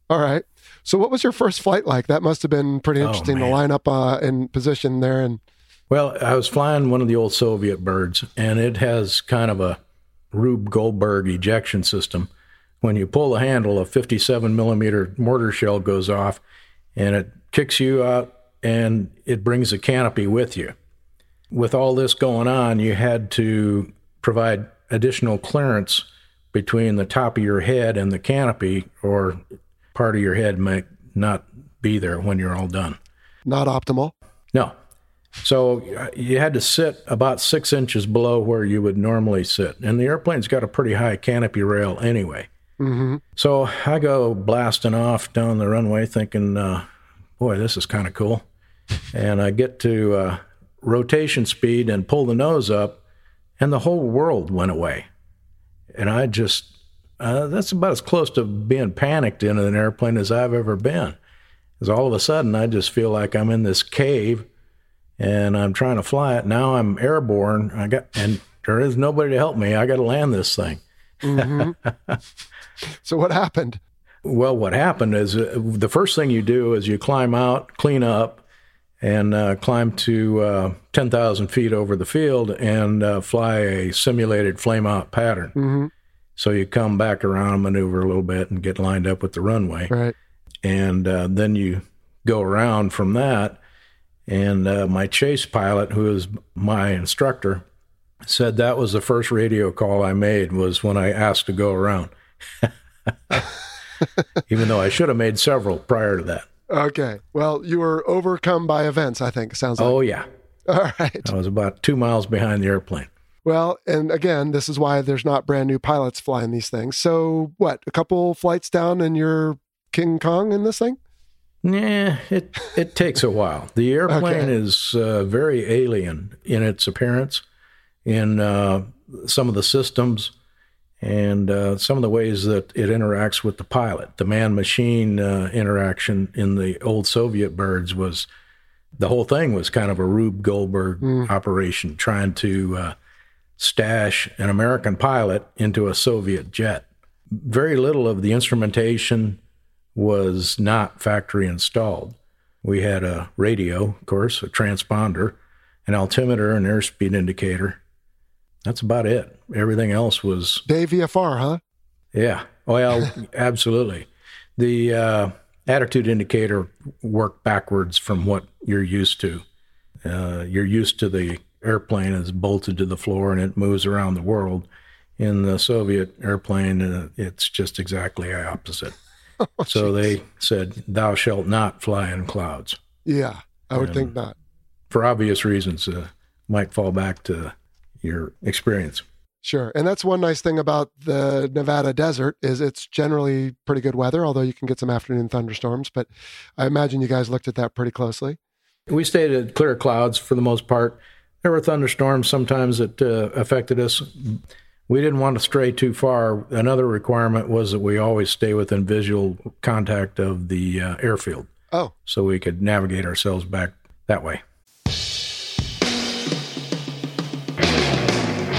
All right. So what was your first flight like? That must have been pretty Oh, interesting to line up uh, in position there. And Well, I was flying one of the old Soviet birds, and it has kind of a Rube Goldberg ejection system. When you pull the handle, a 57 millimeter mortar shell goes off, and it kicks you out, and it brings the canopy with you. With all this going on, you had to provide additional clearance between the top of your head and the canopy, or part of your head might not be there when you're all done. not optimal. No. So uh, you had to sit about six inches below where you would normally sit. And the airplane's got a pretty high canopy rail anyway. hmm So I go blasting off down the runway thinking, uh, boy, this is kind of cool. And I get to uh, rotation speed and pull the nose up, and the whole world went away. And I just, uh, that's about as close to being panicked in an airplane as I've ever been. Because all of a sudden, I just feel like I'm in this cave and I'm trying to fly it. Now I'm airborne. I got, and there is nobody to help me. I got to land this thing. hmm so what happened? Well, what happened is uh, the first thing you do is you climb out, clean up, and uh, climb to uh, 10,000 feet over the field and uh, fly a simulated flame out pattern. hmm So you come back around, maneuver a little bit, and get lined up with the runway. Right. And uh, then you go around from that. And uh, my chase pilot, who is my instructor, said that was the first radio call I made was when I asked to go around. Even though I should have made several prior to that. Okay. Well, you were overcome by events, I think. Sounds like. Oh, yeah. All right. I was about two miles behind the airplane. Well, and again, this is why there's not brand new pilots flying these things. So, what? A couple flights down and you're King Kong in this thing? Yeah, it it takes a while. The airplane Okay. is uh, very alien in its appearance, in uh, some of the systems, and uh, some of the ways that it interacts with the pilot. The man-machine uh, interaction in the old Soviet birds was the whole thing was kind of a Rube Goldberg operation, trying to uh, stash an American pilot into a Soviet jet. Very little of the instrumentation was not factory installed. We had a radio, of course, a transponder, an altimeter, an airspeed indicator. That's about it. Everything else was, Day VFR, huh? yeah. Well, absolutely. The uh, attitude indicator worked backwards from what you're used to. Uh, you're used to the airplane is bolted to the floor and it moves around the world. In the Soviet airplane, uh, it's just exactly opposite. so they said, "Thou shalt not fly in clouds." Yeah, I would think not. For obvious reasons, uh, might fall back to your experience. Sure. And that's one nice thing about the Nevada desert is it's generally pretty good weather, although you can get some afternoon thunderstorms. But I imagine you guys looked at that pretty closely. We stayed at clear clouds for the most part. There were thunderstorms sometimes that uh, affected us. We didn't want to stray too far. Another requirement was that we always stay within visual contact of the uh, airfield Oh, so we could navigate ourselves back that way.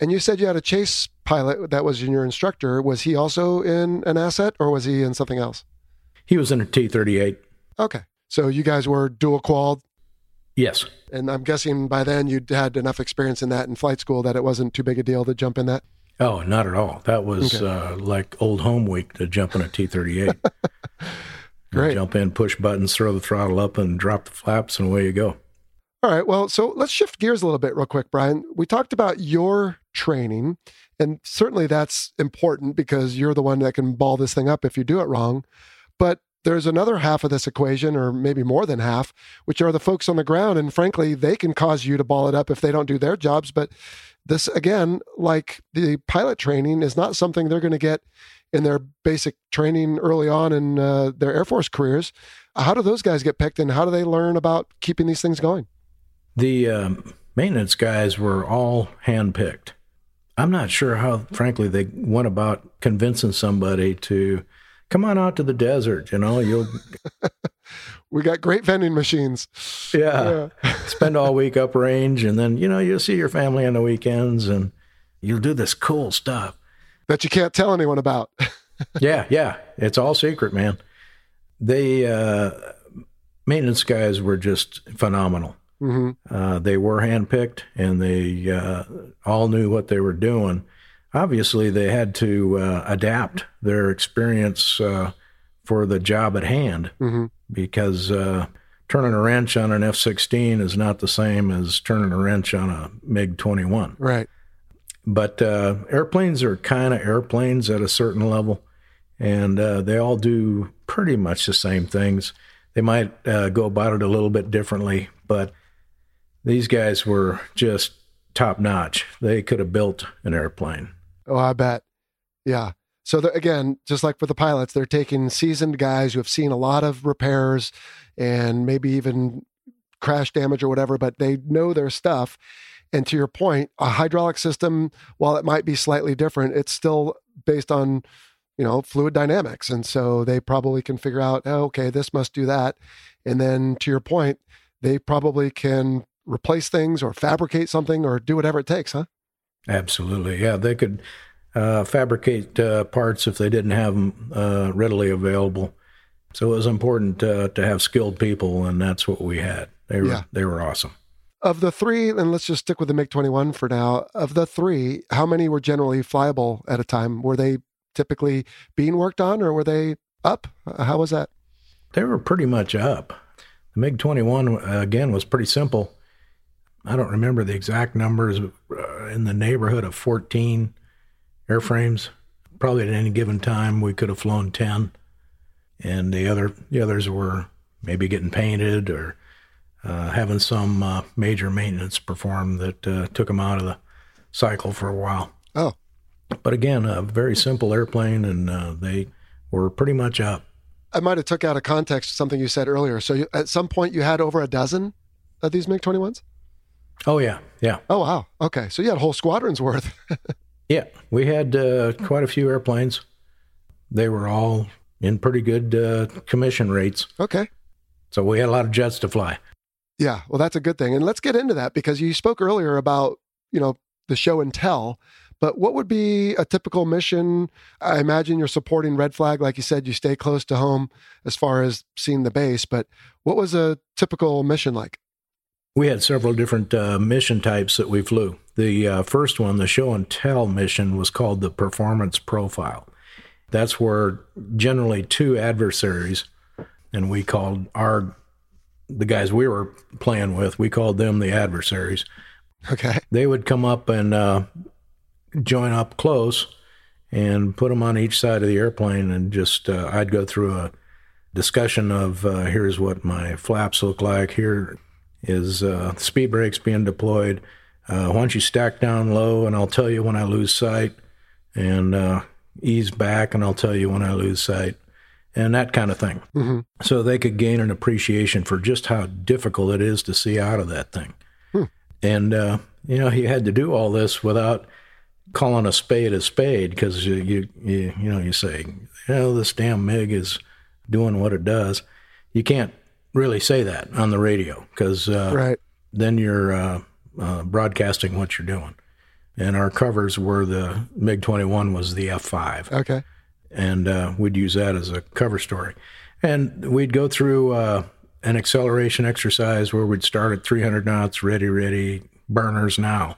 And you said you had a chase pilot that was your instructor. Was he also in an asset or was he in something else? He was in a T 38. Okay. So you guys were dual qual. Yes. And I'm guessing by then you'd had enough experience in that in flight school that it wasn't too big a deal to jump in that? Oh, not at all. That was Okay. uh, like old home week to jump in a T 38. Great. Jump in, push buttons, throw the throttle up, and drop the flaps, and away you go. All right. Well, so let's shift gears a little bit, real quick, Brian. We talked about your training, and certainly that's important because you're the one that can ball this thing up if you do it wrong. But there's another half of this equation, or maybe more than half, which are the folks on the ground. And frankly, they can cause you to ball it up if they don't do their jobs. But this, again, like the pilot training, is not something they're going to get in their basic training early on in uh, their Air Force careers. How do those guys get picked, and how do they learn about keeping these things going? The um, maintenance guys were all handpicked. I'm not sure how, frankly, they went about convincing somebody to come on out to the desert. You know, you'll We got great vending machines. yeah, spend all week uprange, and then you know you'll see your family on the weekends, and you'll do this cool stuff. that you can't tell anyone about. yeah, yeah, it's all secret, man. They uh, maintenance guys were just phenomenal. Hmm Uh, they were handpicked, and they uh, all knew what they were doing. Obviously, they had to uh, adapt their experience uh, for the job at hand hmm because uh, turning a wrench on an F 16 is not the same as turning a wrench on a MiG 21. Right. But uh, airplanes are kind of airplanes at a certain level, and uh, they all do pretty much the same things. They might uh, go about it a little bit differently, but these guys were just top notch. They could have built an airplane. Oh, I bet. Yeah. So again, just like for the pilots, they're taking seasoned guys who have seen a lot of repairs and maybe even crash damage or whatever, but they know their stuff. And to your point, a hydraulic system, while it might be slightly different, it's still based on, you know, fluid dynamics. And so they probably can figure out, oh, okay, this must do that. And then to your point, they probably can replace things or fabricate something or do whatever it takes, huh? Absolutely, yeah. They could uh, fabricate uh, parts if they didn't have them uh, readily available. So it was important uh, to have skilled people, and that's what we had. They were Yeah. they were awesome. Of the three, and let's just stick with the MiG 21 for now. Of the three, how many were generally flyable at a time? Were they typically being worked on or were they up? Uh, How was that? They were pretty much up. The MiG 21, uh, again, was pretty simple. I don't remember the exact numbers, uh, in the neighborhood of 14 airframes. Probably at any given time, we could have flown 10. And the other the others were maybe getting painted or uh, having some uh, major maintenance performed that uh, took them out of the cycle for a while. Oh, But again, a very simple airplane, and uh, they were pretty much up. I might have took out of context something you said earlier. So you, at some point you had over a dozen of these MiG 21s? Oh, yeah, yeah. Oh, wow. Okay. So you had a whole squadrons worth. Yeah, we had uh, quite a few airplanes. They were all in pretty good uh, commission rates. okay. So we had a lot of jets to fly. Yeah, well, that's a good thing. And let's get into that because you spoke earlier about, you know, the show and tell. But what would be a typical mission? I imagine you're supporting Red Flag. Like you said, you stay close to home as far as seeing the base. But what was a typical mission like? We had several different uh, mission types that we flew. The uh, first one, the show and tell mission, was called the performance profile. That's where generally two adversaries, and we called our the guys we were playing with, we called them the adversaries. Okay. they would come up and uh, join up close and put them on each side of the airplane and just uh, i'd go through a discussion of uh, here's what my flaps look like here is uh, speed brakes being deployed uh, why don't you stack down low and i'll tell you when i lose sight and uh, ease back and i'll tell you when i lose sight and that kind of thing. Mhm. So they could gain an appreciation for just how difficult it is to see out of that thing. Hmm. And, uh, you know, he had to do all this without calling a spade a spade because you, you, you, you know, you say, you know, this damn MiG is doing what it does. You can't really say that on the radio because uh, Right. then you're uh, uh, broadcasting what you're doing. And our covers were the MiG 21 was the F5 Okay. and uh, we'd use that as a cover story. And we'd go through uh, an acceleration exercise where we'd start at 300 knots, ready, ready, burners now,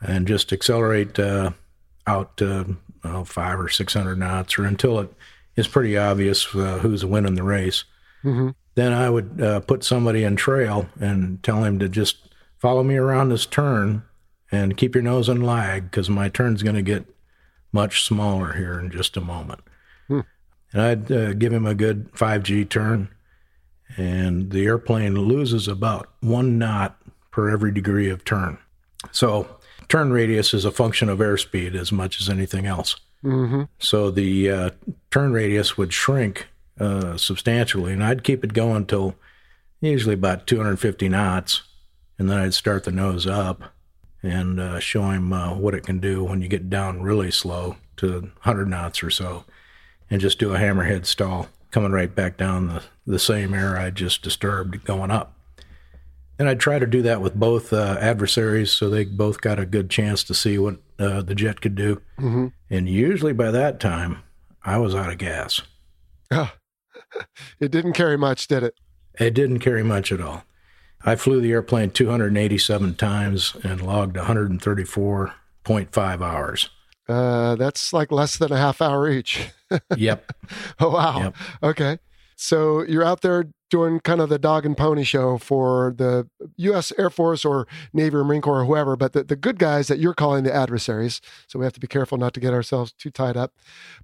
and just accelerate uh, out to uh, five or 600 knots or until it is pretty obvious uh, who's winning the race. hmm Then I would uh, put somebody in trail and tell him to just follow me around this turn and keep your nose in lag because my turn's going to get much smaller here in just a moment. Hmm. And I'd uh, give him a good 5G turn, and the airplane loses about one knot per every degree of turn. So turn radius is a function of airspeed as much as anything else. hmm So the uh, turn radius would shrink uh, substantially, and I'd keep it going till usually about 250 knots, and then I'd start the nose up and uh, show him uh, what it can do when you get down really slow to 100 knots or so, and just do a hammerhead stall, coming right back down the, the same air I just disturbed going up. And I'd try to do that with both uh, adversaries so they both got a good chance to see what uh, the jet could do. hmm And usually by that time, I was out of gas. Ah. It didn't carry much, did it? It didn't carry much at all. I flew the airplane 287 times and logged 134.5 hours. Uh, that's like less than a half hour each. Yep. Oh wow. Yep. Okay. So you're out there doing kind of the dog and pony show for the U.S. Air Force or Navy or Marine Corps or whoever, but the, the good guys that you're calling the adversaries. So we have to be careful not to get ourselves too tied up.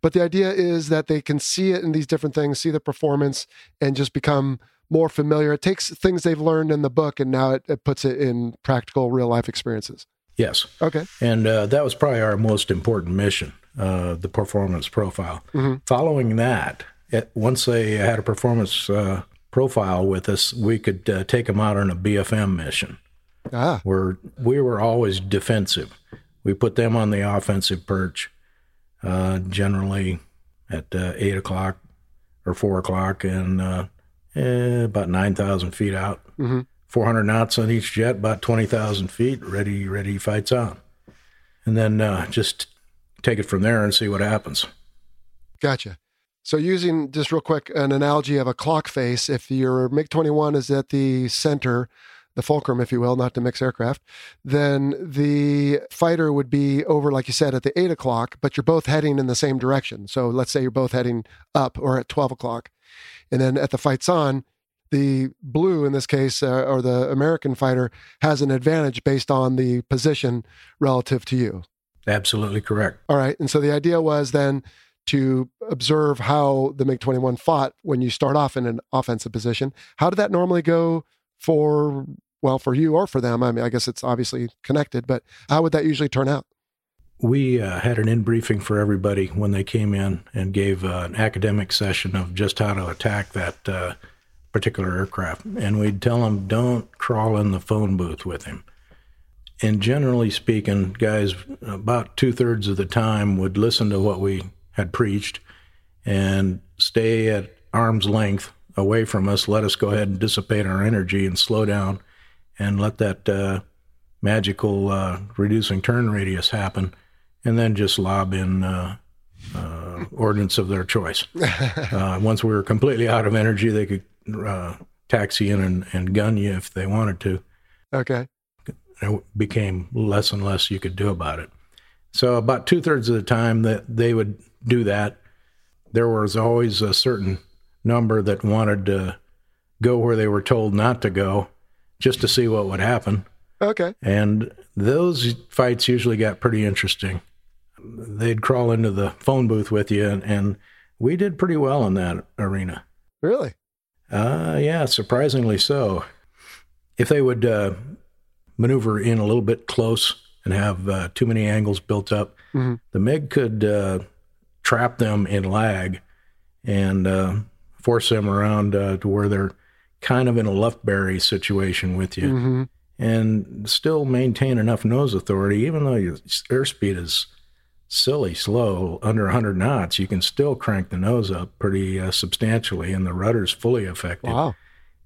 But the idea is that they can see it in these different things, see the performance, and just become more familiar. It takes things they've learned in the book and now it, it puts it in practical real life experiences. Yes. Okay. And uh, that was probably our most important mission, uh, the performance profile. Mhm. Following that, it, once they had a performance uh, profile with us, we could uh, take them out on a BFM mission. Ah. where we were always defensive. We put them on the offensive perch, uh, generally at uh, eight o'clock or four o'clock, and uh, eh, about nine thousand feet out. Mhm. Four hundred knots on each jet, about twenty thousand feet. Ready, ready, fights on, and then uh, just take it from there and see what happens. Gotcha. So using just real quick an analogy of a clock face, if your MiG 21 is at the center, the fulcrum, if you will, not to mix aircraft, then the fighter would be over, like you said, at the eight o'clock, but you're both heading in the same direction. So let's say you're both heading up or at 12 o'clock. And then at the fights on, the blue in this case, uh, or the American fighter, has an advantage based on the position relative to you. Absolutely correct. All right. And so the idea was then to observe how the MiG 21 fought when you start off in an offensive position. How did that normally go for, well, for you or for them? I mean, I guess it's obviously connected, but how would that usually turn out? We uh, had an in briefing for everybody when they came in and gave uh, an academic session of just how to attack that uh, particular aircraft. And we'd tell them, don't crawl in the phone booth with him. And generally speaking, guys, about two thirds of the time would listen to what we had preached and stay at arm's length away from us, let us go ahead and dissipate our energy and slow down and let that uh, magical uh, reducing turn radius happen, and then just lob in uh, uh, ordnance of their choice. Uh, once we were completely out of energy, they could uh, taxi in and, and gun you if they wanted to. Okay. It became less and less you could do about it. So about two thirds of the time that they would do that, there was always a certain number that wanted to go where they were told not to go, just to see what would happen. Okay. And those fights usually got pretty interesting. They'd crawl into the phone booth with you, and, and we did pretty well in that arena. Really? Uh, yeah, surprisingly so. If they would uh, maneuver in a little bit close and have uh, too many angles built up, Mhm. the MiG could uh, trap them in lag and uh, force them around uh, to where they're kind of in a Lufbery situation with you, Mm-hmm. and still maintain enough nose authority, even though your airspeed is silly slow under 100 knots. You can still crank the nose up pretty uh, substantially, and the rudder's fully effective. Wow.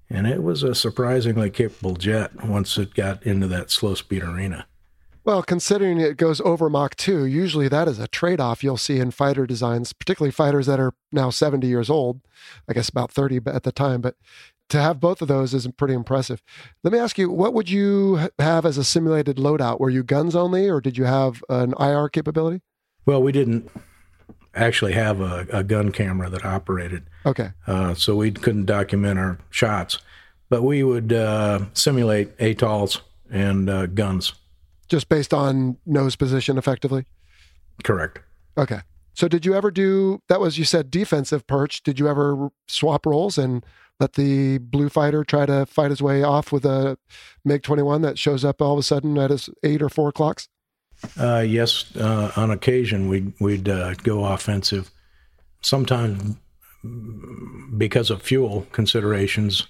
And it was a surprisingly capable jet once it got into that slow speed arena. Well, considering it goes over Mach 2, usually that is a trade off you'll see in fighter designs, particularly fighters that are now 70 years old, I guess about 30 at the time. But to have both of those is pretty impressive. Let me ask you, what would you have as a simulated loadout? Were you guns only, or did you have an IR capability? Well, we didn't actually have a, a gun camera that operated, Okay. uh, so we couldn't document our shots. But we would uh, simulate Atolls and uh, guns. Just based on nose position effectively? Correct. Okay. So did you ever do that was you said defensive perch? Did you ever swap roles and let the blue fighter try to fight his way off with a MiG twenty one that shows up all of a sudden at his eight or four clocks? Uh, yes, uh, on occasion we'd, we'd uh, go offensive. Sometimes because of fuel considerations.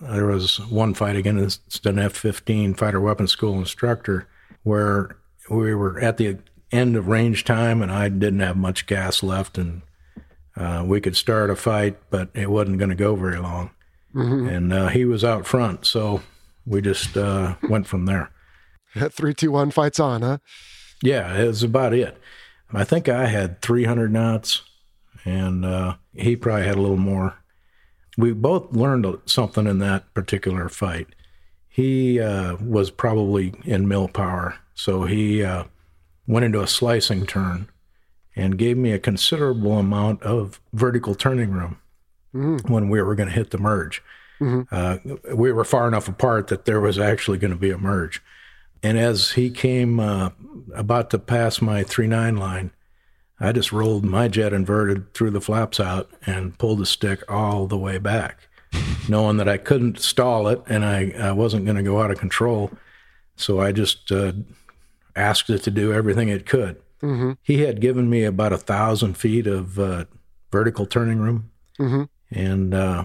There was one fight against an F 15 fighter weapons school instructor where we were at the end of range time and I didn't have much gas left and uh, we could start a fight, but it wasn't going to go very long. And uh, he was out front, so we just uh, went from there. Three, two, one, fights on, huh? Yeah, it was about it. I think I had 300 knots, and uh, he probably had a little more. We both learned something in that particular fight. He uh, was probably in mil power, so he uh, went into a slicing turn and gave me a considerable amount of vertical turning room when we were going to hit the merge. Uh, we were far enough apart that there was actually going to be a merge. And as he came uh, about to pass my 3 9 line, I just rolled my jet inverted, threw the flaps out, and pulled the stick all the way back, knowing that I couldn't stall it and I, I wasn't going to go out of control. So I just uh, asked it to do everything it could. Mm-hmm. He had given me about a thousand feet of uh, vertical turning room, Mm-hmm. and uh,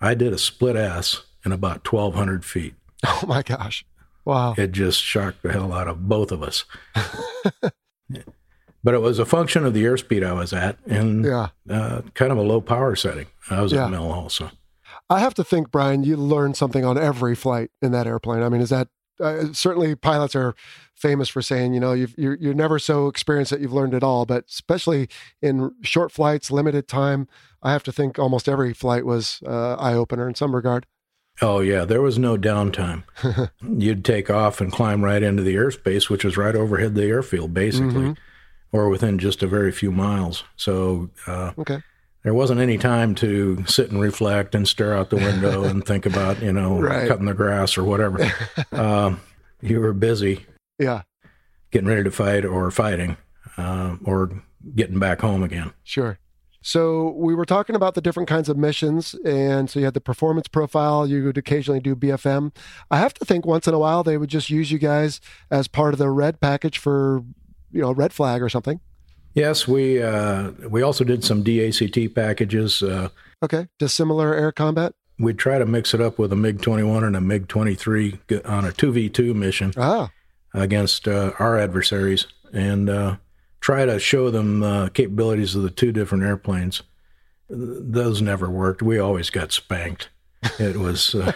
I did a split S in about 1,200 feet. Oh my gosh. Wow. It just shocked the hell out of both of us. but it was a function of the airspeed I was at and Yeah. uh, kind of a low power setting. I was Yeah. at Mil also. I have to think, Brian, you learned something on every flight in that airplane. I mean, is that uh, certainly pilots are famous for saying, you know, you've, you're you're never so experienced that you've learned it all, but especially in short flights, limited time, I have to think almost every flight was uh, eye opener in some regard. Oh, yeah, there was no downtime. You'd take off and climb right into the airspace, which was right overhead the airfield, basically, Mhm. or within just a very few miles. So uh, Okay. There wasn't any time to sit and reflect and stare out the window and think about, you know, Right. cutting the grass or whatever. um, you were busy Yeah, getting ready to fight or fighting uh, or getting back home again. sure. So we were talking about the different kinds of missions, and so you had the performance profile. You would occasionally do BFM. I have to think once in a while they would just use you guys as part of the red package for, you know, red flag or something. Yes, we uh, we also did some DACT packages. Uh, Okay, dissimilar air combat. we try to mix it up with a MiG 21 and a MiG 23 on a 2v2 mission Ah, against uh, our adversaries and uh, try to show them uh, capabilities of the two different airplanes. Those never worked. We always got spanked. It was uh,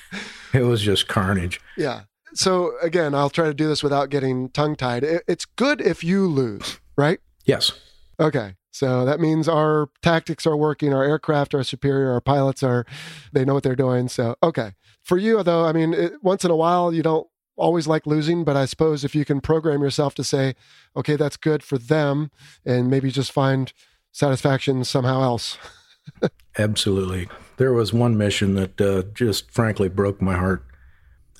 it was just carnage. yeah. So again, I'll try to do this without getting tongue tied. It's good if you lose, right? Yes. Okay. So that means our tactics are working, our aircraft are superior, our pilots are, they know what they're doing. So, okay. For you, though, I mean, it, once in a while, you don't always like losing, but I suppose if you can program yourself to say, okay, that's good for them, and maybe just find satisfaction somehow else. Absolutely. There was one mission that uh, just frankly broke my heart.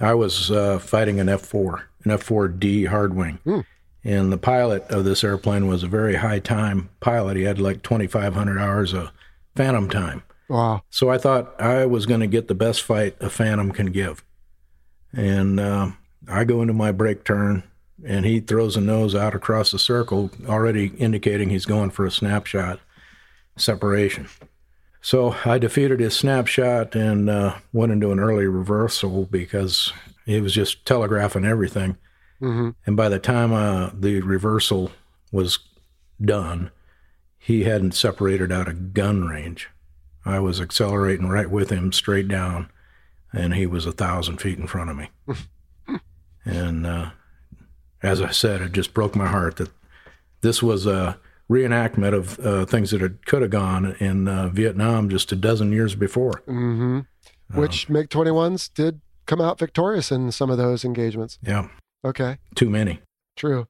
I was uh, fighting an F 4, an F 4D hard wing. And the pilot of this airplane was a very high time pilot. He had like 2,500 hours of phantom time. Wow. So I thought I was going to get the best fight a phantom can give. And uh, I go into my break turn, and he throws a nose out across the circle, already indicating he's going for a snapshot. separation. So I defeated his snapshot and uh, went into an early reversal because he was just telegraphing everything. Mm-hmm. And by the time uh, the reversal was done, he hadn't separated out of gun range. I was accelerating right with him straight down, and he was a thousand feet in front of me. and uh, as I said, it just broke my heart that this was a reenactment of uh, things that had, could have gone in uh, Vietnam just a dozen years before. Mm-hmm. Which MiG 21s did come out victorious in some of those engagements. Yeah, Okay. too many. True.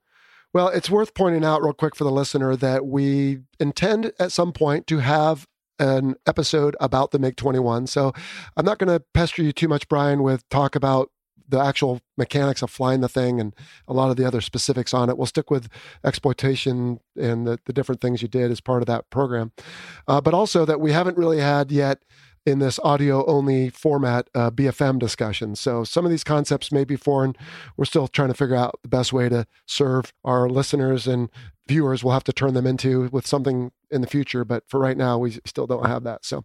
Well, it's worth pointing out real quick for the listener that we intend at some point to have an episode about the MiG 21. So I'm not going to pester you too much, Brian, with talk about the actual mechanics of flying the thing and a lot of the other specifics on it. We'll stick with exploitation and the, the different things you did as part of that program. Uh, but also that we haven't really had yet in this audio only format uh, BFM discussion. So some of these concepts may be foreign. We're still trying to figure out the best way to serve our listeners and viewers. We'll have to turn them into with something in the future, but for right now, we still don't have that. So,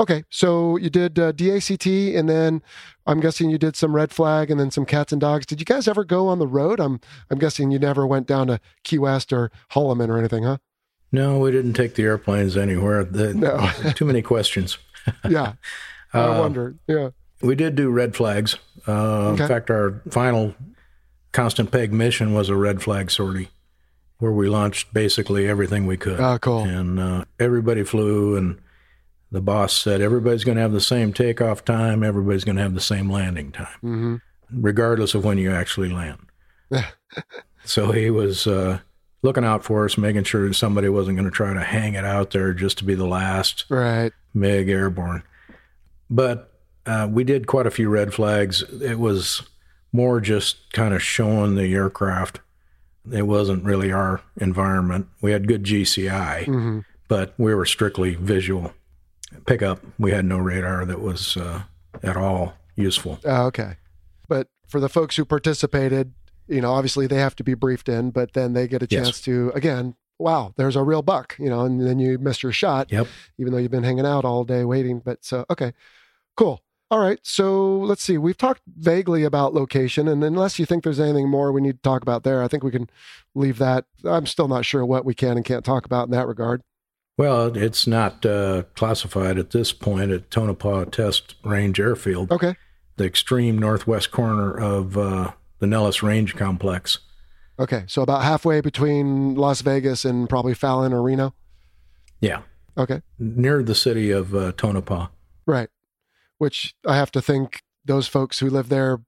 okay, so you did uh, DACT, and then I'm guessing you did some red flag, and then some cats and dogs. Did you guys ever go on the road? I'm I'm guessing you never went down to Key West or Holloman or anything, huh? No, we didn't take the airplanes anywhere. The, No. too many questions. Yeah, I Uh, wonder. Yeah, We did do red flags. Uh, Okay. In fact, our final constant peg mission was a red flag sortie where we launched basically everything we could. Oh, cool. And uh, everybody flew, and the boss said everybody's going to have the same takeoff time, everybody's going to have the same landing time, hmm regardless of when you actually land. so he was uh, looking out for us, making sure somebody wasn't going to try to hang it out there just to be the last right. MiG airborne. But uh, we did quite a few red flags. It was more just kind of showing the aircraft. It wasn't really our environment. We had good GCI, hmm but we were strictly visual. Pickup, we had no radar that was uh, at all useful. Oh, okay. But for the folks who participated, you know, obviously they have to be briefed in, but then they get a Yes. chance to, again, wow, there's a real buck, you know, and then you missed your shot, Yep. even though you've been hanging out all day waiting. But so, okay, cool. All right. So let's see. We've talked vaguely about location, and unless you think there's anything more we need to talk about there, I think we can leave that. I'm still not sure what we can and can't talk about in that regard. Well, it's not uh, classified at this point at Tonopah Test Range Airfield, Okay. the extreme northwest corner of uh, the Nellis Range Complex. Okay. So about halfway between Las Vegas and probably Fallon or Reno. Yeah, Okay. near the city of uh, Tonopah. Right. Which I have to think those folks who live there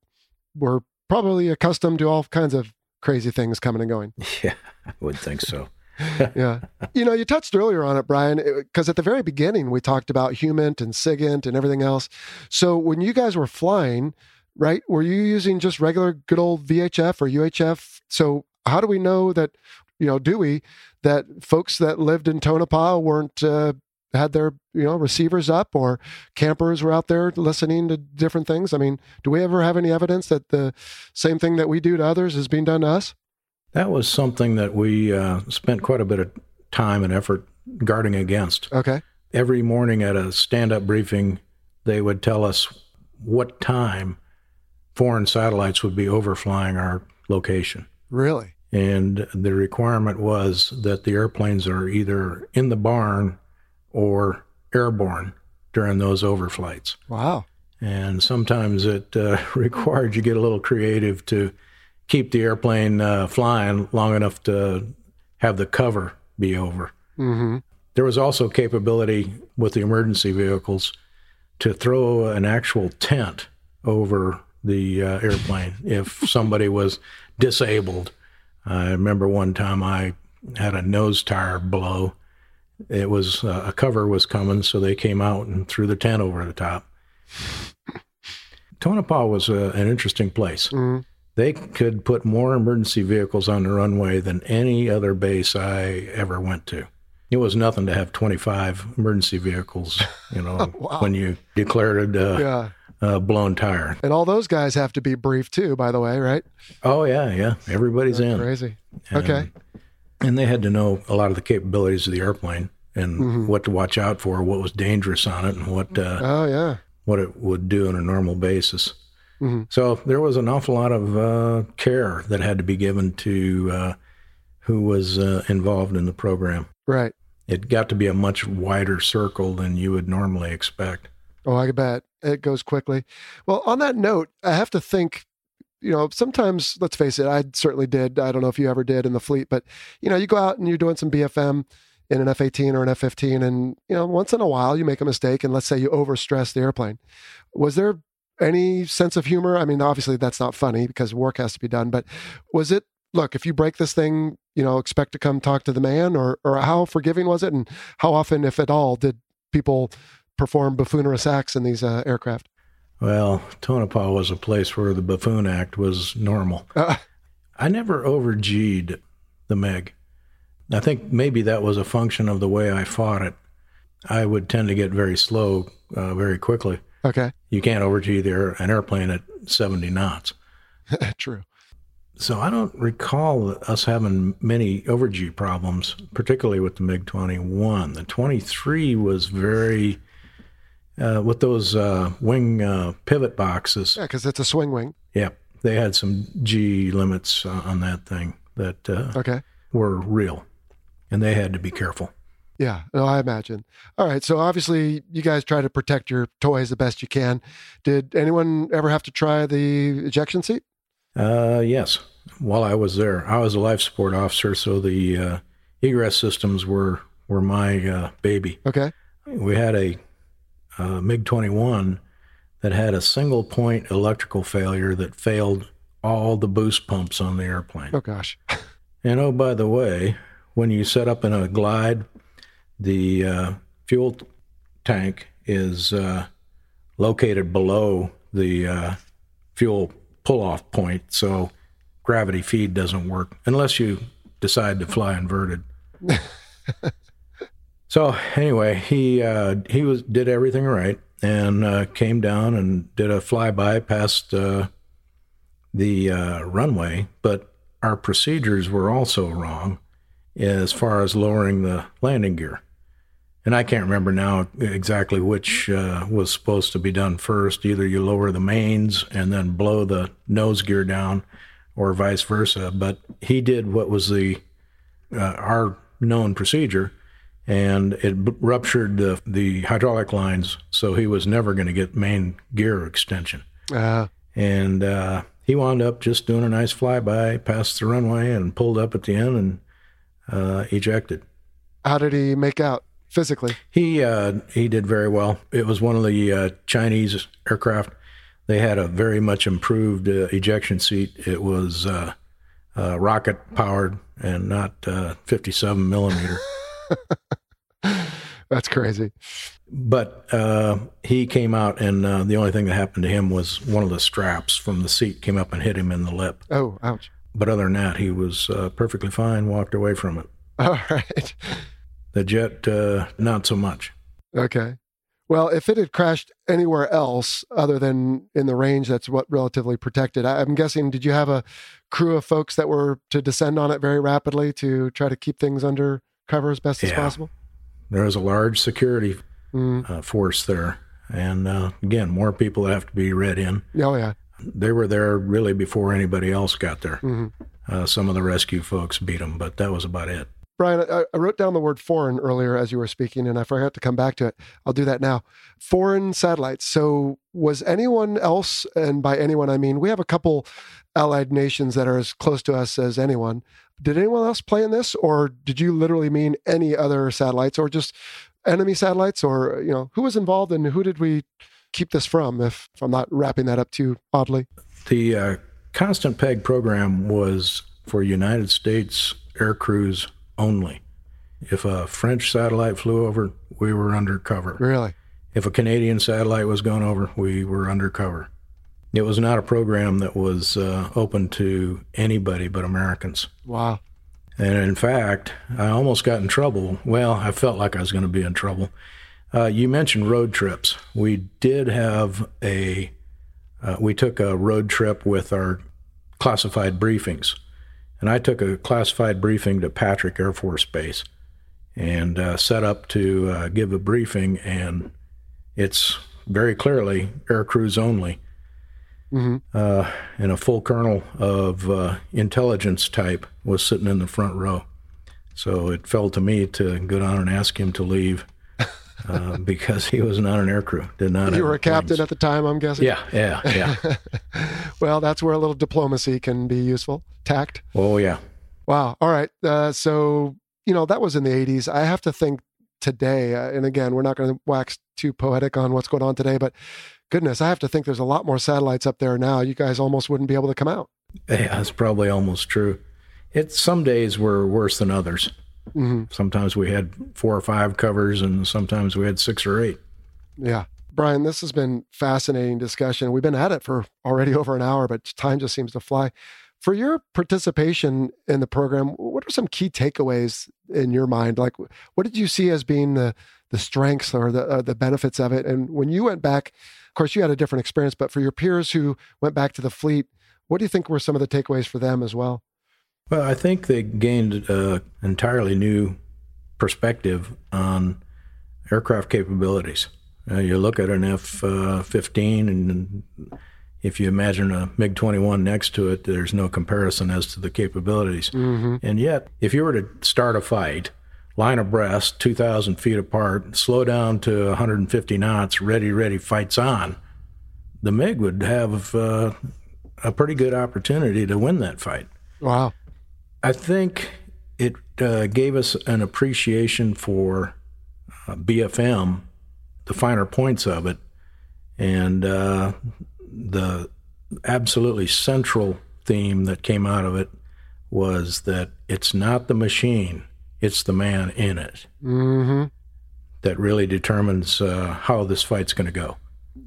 were probably accustomed to all kinds of crazy things coming and going. Yeah, I would think so. Yeah. you know, you touched earlier on it, Brian, because at the very beginning we talked about Humint and SIGINT and everything else. So when you guys were flying, right, were you using just regular good old VHF or UHF? So how do we know that, you know, do we, that folks that lived in Tonopah weren't, uh, had their, you know, receivers up or campers were out there listening to different things? I mean, do we ever have any evidence that the same thing that we do to others is being done to us? That was something that we uh, spent quite a bit of time and effort guarding against. Okay. Every morning at a stand up briefing, they would tell us what time foreign satellites would be overflying our location. Really? And the requirement was that the airplanes are either in the barn or airborne during those overflights. Wow. And sometimes it uh, required you get a little creative to keep the airplane uh, flying long enough to have the cover be over. Mm-hmm. There was also capability with the emergency vehicles to throw an actual tent over the uh, airplane if somebody was disabled. I remember one time I had a nose tire blow. It was uh, a cover was coming, so they came out and threw the tent over the top. Tonopah was uh, an interesting place. Mhm. They could put more emergency vehicles on the runway than any other base I ever went to. It was nothing to have 25 emergency vehicles, you know, Wow. when you declared a, Yeah. A blown tire. And all those guys have to be briefed too, by the way, right? Oh, yeah, yeah. Everybody's in. Crazy. And- Okay. And they had to know a lot of the capabilities of the airplane. and Mhm. what to watch out for, what was dangerous on it, and what uh, Oh yeah. what it would do on a normal basis. Mhm. So there was an awful lot of uh, care that had to be given to uh, who was uh, involved in the program. Right. It got to be a much wider circle than you would normally expect. Oh, I bet it goes quickly. Well, on that note, I have to think. You know, sometimes let's face it, I certainly did. I don't know if you ever did in the fleet, but you know, you go out and you're doing some BFM in an F-18 or an F-15, and you know, once in a while you make a mistake, and let's say you overstress the airplane. Was there any sense of humor? I mean, obviously that's not funny because work has to be done, but was it? Look, if you break this thing, you know, expect to come talk to the man, or or how forgiving was it, and how often, if at all, did people perform buffoonerous acts in these uh, aircraft? Well, Tonopah was a place where the buffoon act was normal. Uh, I never over G'd the MiG. I think maybe that was a function of the way I fought it. I would tend to get very slow uh, very quickly. okay, You can't over G the an airplane at 70 knots. true. So I don't recall us having many over G problems, particularly with the MiG 21. The 23 was very, uh, with those uh, wing uh, pivot boxes. Yeah, because it's a swing wing. Yeah, they had some G limits uh, on that thing that uh, Okay. were real, and they had to be careful. Yeah, no, I imagine. All right, so obviously you guys try to protect your toys the best you can. Did anyone ever have to try the ejection seat? Uh, yes, while I was there, I was a life support officer, so the uh, egress systems were were my uh, baby. Okay. We had a uh, MiG 21 that had a single point electrical failure that failed all the boost pumps on the airplane. Oh gosh. And oh, by the way, when you set up in a glide, the uh, fuel t- tank is uh, located below the uh, fuel pull off point, so gravity feed doesn't work unless you decide to fly inverted. so anyway, he uh, he was did everything right and uh, came down and did a flyby past uh, the uh, runway, but our procedures were also wrong as far as lowering the landing gear. And I can't remember now exactly which uh, was supposed to be done first. Either you lower the mains and then blow the nose gear down, or vice versa. But he did what was the uh, our known procedure, and it ruptured the the hydraulic lines, so he was never going to get main gear extension Uh, and uh, he wound up just doing a nice flyby past the runway and pulled up at the end and uh, ejected. how did he make out physically? He uh, he did very well. It was one of the uh, Chinese aircraft. They had a very much improved uh, ejection seat. It was uh, uh, rocket powered and not uh, 57 millimeter. That's crazy. But uh, he came out, and uh, the only thing that happened to him was one of the straps from the seat came up and hit him in the lip. Oh, ouch. But other than that, he was uh, perfectly fine. Walked away from it. All right. The jet, uh, not so much. Okay. Well, if it had crashed anywhere else other than in the range that's what relatively protected, I'm guessing, did you have a crew of folks that were to descend on it very rapidly to try to keep things under cover as best as possible? There was a large security Mm. uh, force there, and uh, again, more people have to be read in. Oh, yeah. They were there really before anybody else got there. hmm Uh, some of the rescue folks beat them, but that was about it. Brian, I, I wrote down the word foreign earlier as you were speaking, and I forgot to come back to it. I'll do that now. Foreign satellites. So, was anyone else, and by anyone I mean, we have a couple allied nations that are as close to us as anyone. Did anyone else play in this, or did you literally mean any other satellites, or just enemy satellites, or you know, who was involved and who did we keep this from? If, if I'm not wrapping that up too oddly. The uh, Constant Peg program was for United States air crews only. If a French satellite flew over, we were undercover. Really? If a Canadian satellite was going over, we were undercover. It was not a program that was uh, open to anybody but Americans. Wow. And in fact, I almost got in trouble. Well, I felt like I was going to be in trouble. Uh, you mentioned road trips. We did have a, uh, we took a road trip with our classified briefings. And I took a classified briefing to Patrick Air Force Base. and uh, set up to uh, give a briefing, and it's very clearly air crews only. Mm-hmm. Uh, and a full colonel of uh, intelligence type was sitting in the front row. So it fell to me to go down and ask him to leave uh, because he was not an aircrew. Did not. You were a captain planes. at the time, I'm guessing. Yeah, yeah, yeah. well, that's where a little diplomacy can be useful. Tact. Oh yeah. Wow. All right. Uh, so you know that was in the '80s. I have to think today, uh, and again, we're not going to wax too poetic on what's going on today, but goodness, I have to think there's a lot more satellites up there now. You guys almost wouldn't be able to come out. Yeah, that's probably almost true. It's some days were worse than others. Mm-hmm. Sometimes we had four or five covers, and sometimes we had six or eight. Yeah. Brian, this has been fascinating discussion. We've been at it for already over an hour, but time just seems to fly. For your participation in the program, what are some key takeaways in your mind? Like, what did you see as being the the strengths or the uh, the benefits of it? And when you went back, of course, you had a different experience, but for your peers who went back to the fleet, what do you think were some of the takeaways for them as well? Well, I think they gained an entirely new perspective on aircraft capabilities. Uh, you look at an F uh, 15, and if you imagine a MiG 21 next to it, there's no comparison as to the capabilities. Mm-hmm. And yet, if you were to start a fight, line abreast, 2,000 feet apart, slow down to 150 knots, ready, ready, fights on, the MiG would have uh, a pretty good opportunity to win that fight. Wow. I think it uh, gave us an appreciation for uh, BFM, the finer points of it, and uh, the absolutely central theme that came out of it was that it's not the machine, it's the man in it mm-hmm. that really determines uh, how this fight's going to go.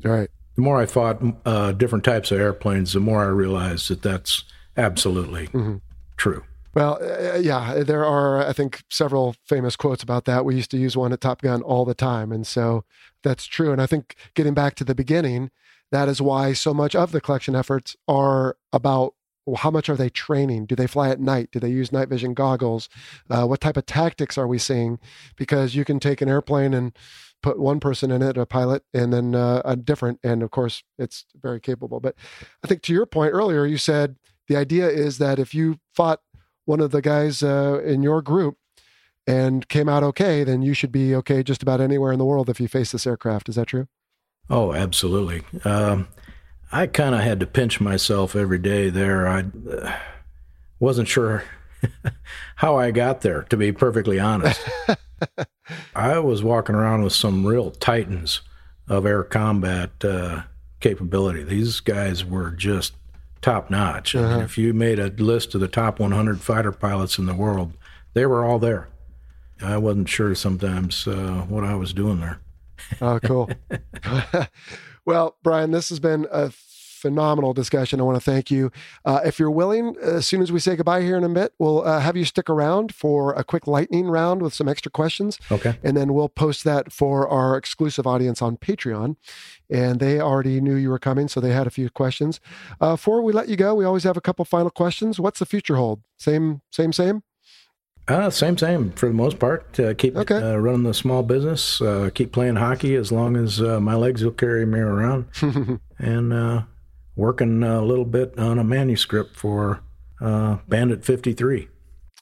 Right. The more I fought uh, different types of airplanes, the more I realized that that's absolutely mm-hmm. true. Well, uh, yeah, there are, I think, several famous quotes about that. We used to use one at Top Gun all the time. And so that's true. And I think getting back to the beginning, that is why so much of the collection efforts are about well, how much are they training? Do they fly at night? Do they use night vision goggles? Uh, what type of tactics are we seeing? Because you can take an airplane and put one person in it, a pilot, and then uh, a different. And of course, it's very capable. But I think to your point earlier, you said the idea is that if you fought one of the guys uh, in your group and came out okay, then you should be okay just about anywhere in the world if you face this aircraft. Is that true? Oh, absolutely. Um, I kind of had to pinch myself every day there. I uh, wasn't sure how I got there, to be perfectly honest. I was walking around with some real titans of air combat uh, capability. These guys were just top notch. Uh-huh. I mean, uh-huh. if you made a list of the top 100 fighter pilots in the world, they were all there. I wasn't sure sometimes uh, what I was doing there. oh, cool. well, Brian, this has been a phenomenal discussion. I want to thank you. Uh, if you're willing, as soon as we say goodbye here in a bit, we'll uh, have you stick around for a quick lightning round with some extra questions. Okay. And then we'll post that for our exclusive audience on Patreon. And they already knew you were coming, so they had a few questions. Uh, before we let you go, we always have a couple final questions. What's the future hold? Same, same, same? Uh, same, same for the most part. Uh, keep okay. uh, running the small business. Uh, keep playing hockey as long as uh, my legs will carry me around, and uh, working a little bit on a manuscript for uh, Bandit 53.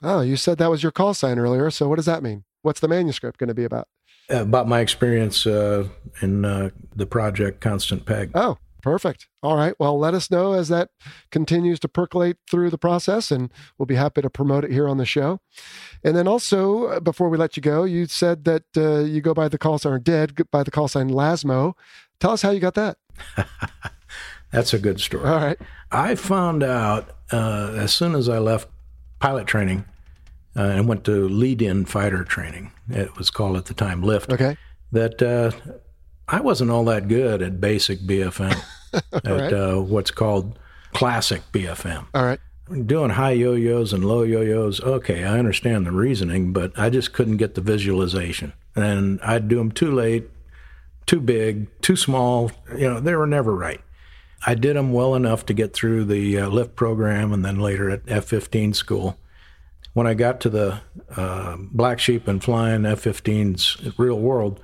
Oh, you said that was your call sign earlier. So what does that mean? What's the manuscript going to be about? About my experience uh, in uh, the project Constant Peg. Oh, perfect. All right. Well, let us know as that continues to percolate through the process, and we'll be happy to promote it here on the show. And then also, uh, before we let you go, you said that uh, you go by the call sign, or did by the call sign Lasmo. Tell us how you got that. That's a good story. All right. I found out uh, as soon as I left pilot training uh, and went to lead in fighter training, it was called at the time LIFT, okay. that uh, I wasn't all that good at basic BFM, at right. Uh, what's called classic BFM. All right. Doing high yo yos and low yo yos, okay, I understand the reasoning, but I just couldn't get the visualization. And I'd do them too late, too big, too small. You know, they were never right. I did them well enough to get through the uh, lift program and then later at F 15 school. When I got to the uh, black sheep and flying F 15s real world,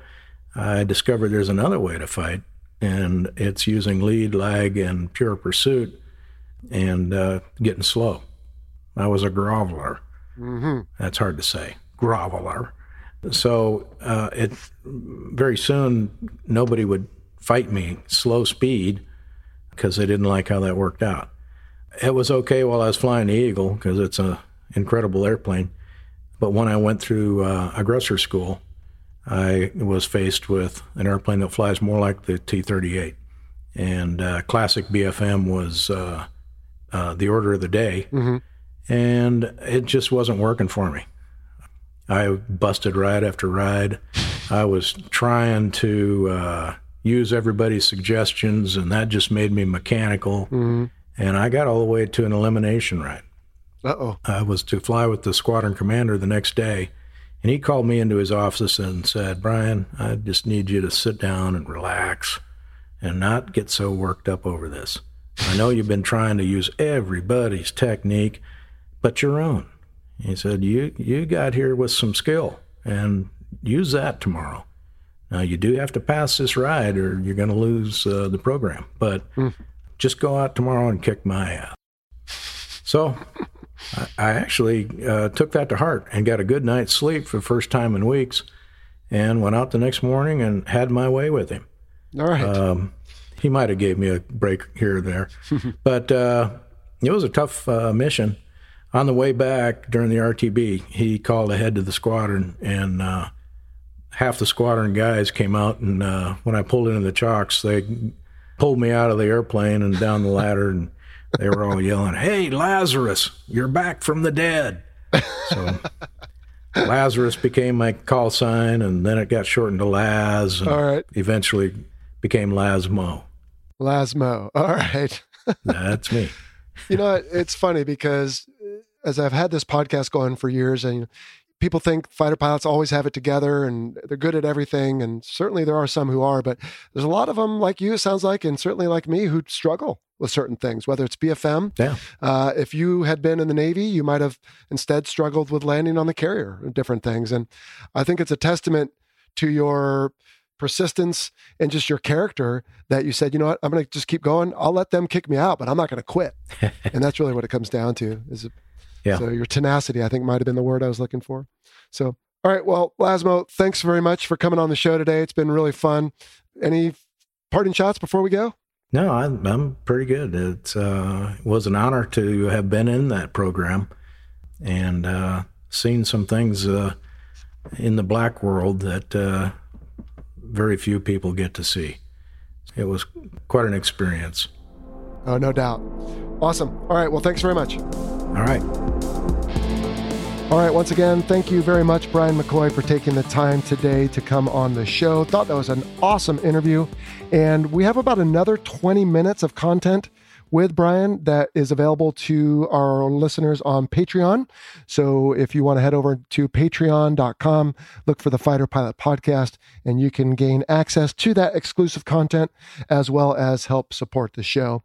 I discovered there's another way to fight, and it's using lead, lag, and pure pursuit and uh, getting slow. I was a groveler. Mm-hmm. That's hard to say. Groveler. So uh, it very soon nobody would fight me slow speed because they didn't like how that worked out. It was okay while I was flying the Eagle because it's an incredible airplane. But when I went through uh, aggressor school, I was faced with an airplane that flies more like the T 38. And uh, classic BFM was uh, uh, the order of the day. Mm-hmm. And it just wasn't working for me. I busted ride after ride. I was trying to uh, use everybody's suggestions, and that just made me mechanical. Mm-hmm. And I got all the way to an elimination ride. Uh oh. I was to fly with the squadron commander the next day, and he called me into his office and said, Brian, I just need you to sit down and relax and not get so worked up over this. I know you've been trying to use everybody's technique, but your own. He said, "You you got here with some skill, and use that tomorrow. Now you do have to pass this ride, or you're going to lose uh, the program. But mm. just go out tomorrow and kick my ass." So I, I actually uh, took that to heart and got a good night's sleep for the first time in weeks, and went out the next morning and had my way with him. All right. Um, he might have gave me a break here or there, but uh, it was a tough uh, mission on the way back during the RTB, he called ahead to the squadron, and uh, half the squadron guys came out. And uh, when I pulled into the chocks, they pulled me out of the airplane and down the ladder, and they were all yelling, "Hey, Lazarus, you're back from the dead!" So Lazarus became my call sign, and then it got shortened to Laz. all right. Eventually became Lasmo. Lasmo. All right. That's me. you know, it's funny because as I've had this podcast going for years, and people think fighter pilots always have it together and they're good at everything, and certainly there are some who are, but there's a lot of them like you, it sounds like, and certainly like me, who struggle with certain things, whether it's BFM. Yeah. Uh, if you had been in the Navy, you might have instead struggled with landing on the carrier and different things. And I think it's a testament to your persistence and just your character that you said, you know what, I'm going to just keep going. I'll let them kick me out, but I'm not going to quit. and that's really what it comes down to is yeah. So your tenacity, I think, might have been the word I was looking for. So, all right. Well, Lasmo, thanks very much for coming on the show today. It's been really fun. Any parting shots before we go? No, I'm, I'm pretty good. Uh, it was an honor to have been in that program and uh, seen some things uh, in the black world that uh, very few people get to see. It was quite an experience. Oh, no doubt. Awesome. All right. Well, thanks very much. All right. All right, once again, thank you very much, Brian McCoy, for taking the time today to come on the show. Thought that was an awesome interview. And we have about another 20 minutes of content with Brian that is available to our listeners on Patreon. So if you want to head over to patreon.com, look for the Fighter Pilot podcast, and you can gain access to that exclusive content as well as help support the show.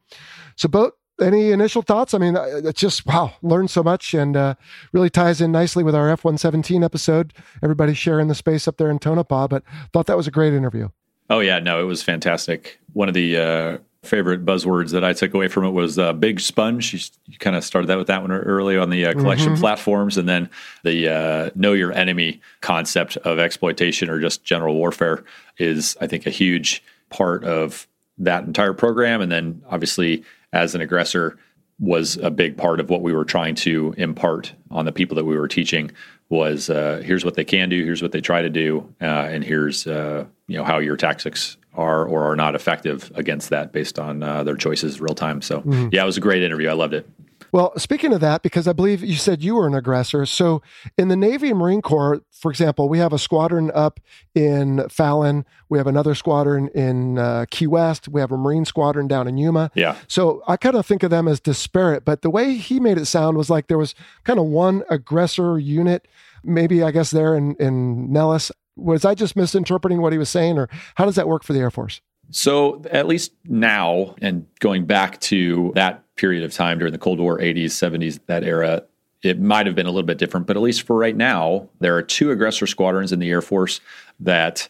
So, both any initial thoughts? I mean, uh, it's just wow, learned so much and uh, really ties in nicely with our F one seventeen episode. Everybody sharing the space up there in Tonopah, but thought that was a great interview. Oh yeah, no, it was fantastic. One of the uh, favorite buzzwords that I took away from it was uh, big sponge. You, you kind of started that with that one early on the uh, collection mm-hmm. platforms, and then the uh, know your enemy concept of exploitation or just general warfare is, I think, a huge part of that entire program. And then obviously as an aggressor was a big part of what we were trying to impart on the people that we were teaching was uh, here's what they can do here's what they try to do uh, and here's uh, you know how your tactics are or are not effective against that based on uh, their choices real time. So mm-hmm. yeah it was a great interview. I loved it well, speaking of that, because I believe you said you were an aggressor. So in the Navy and Marine Corps, for example, we have a squadron up in Fallon. We have another squadron in uh, Key West. We have a Marine squadron down in Yuma. Yeah. So I kind of think of them as disparate, but the way he made it sound was like there was kind of one aggressor unit, maybe I guess there in, in Nellis. Was I just misinterpreting what he was saying, or how does that work for the Air Force? So, at least now, and going back to that period of time during the Cold War, 80s, 70s, that era, it might have been a little bit different, but at least for right now, there are two aggressor squadrons in the Air Force that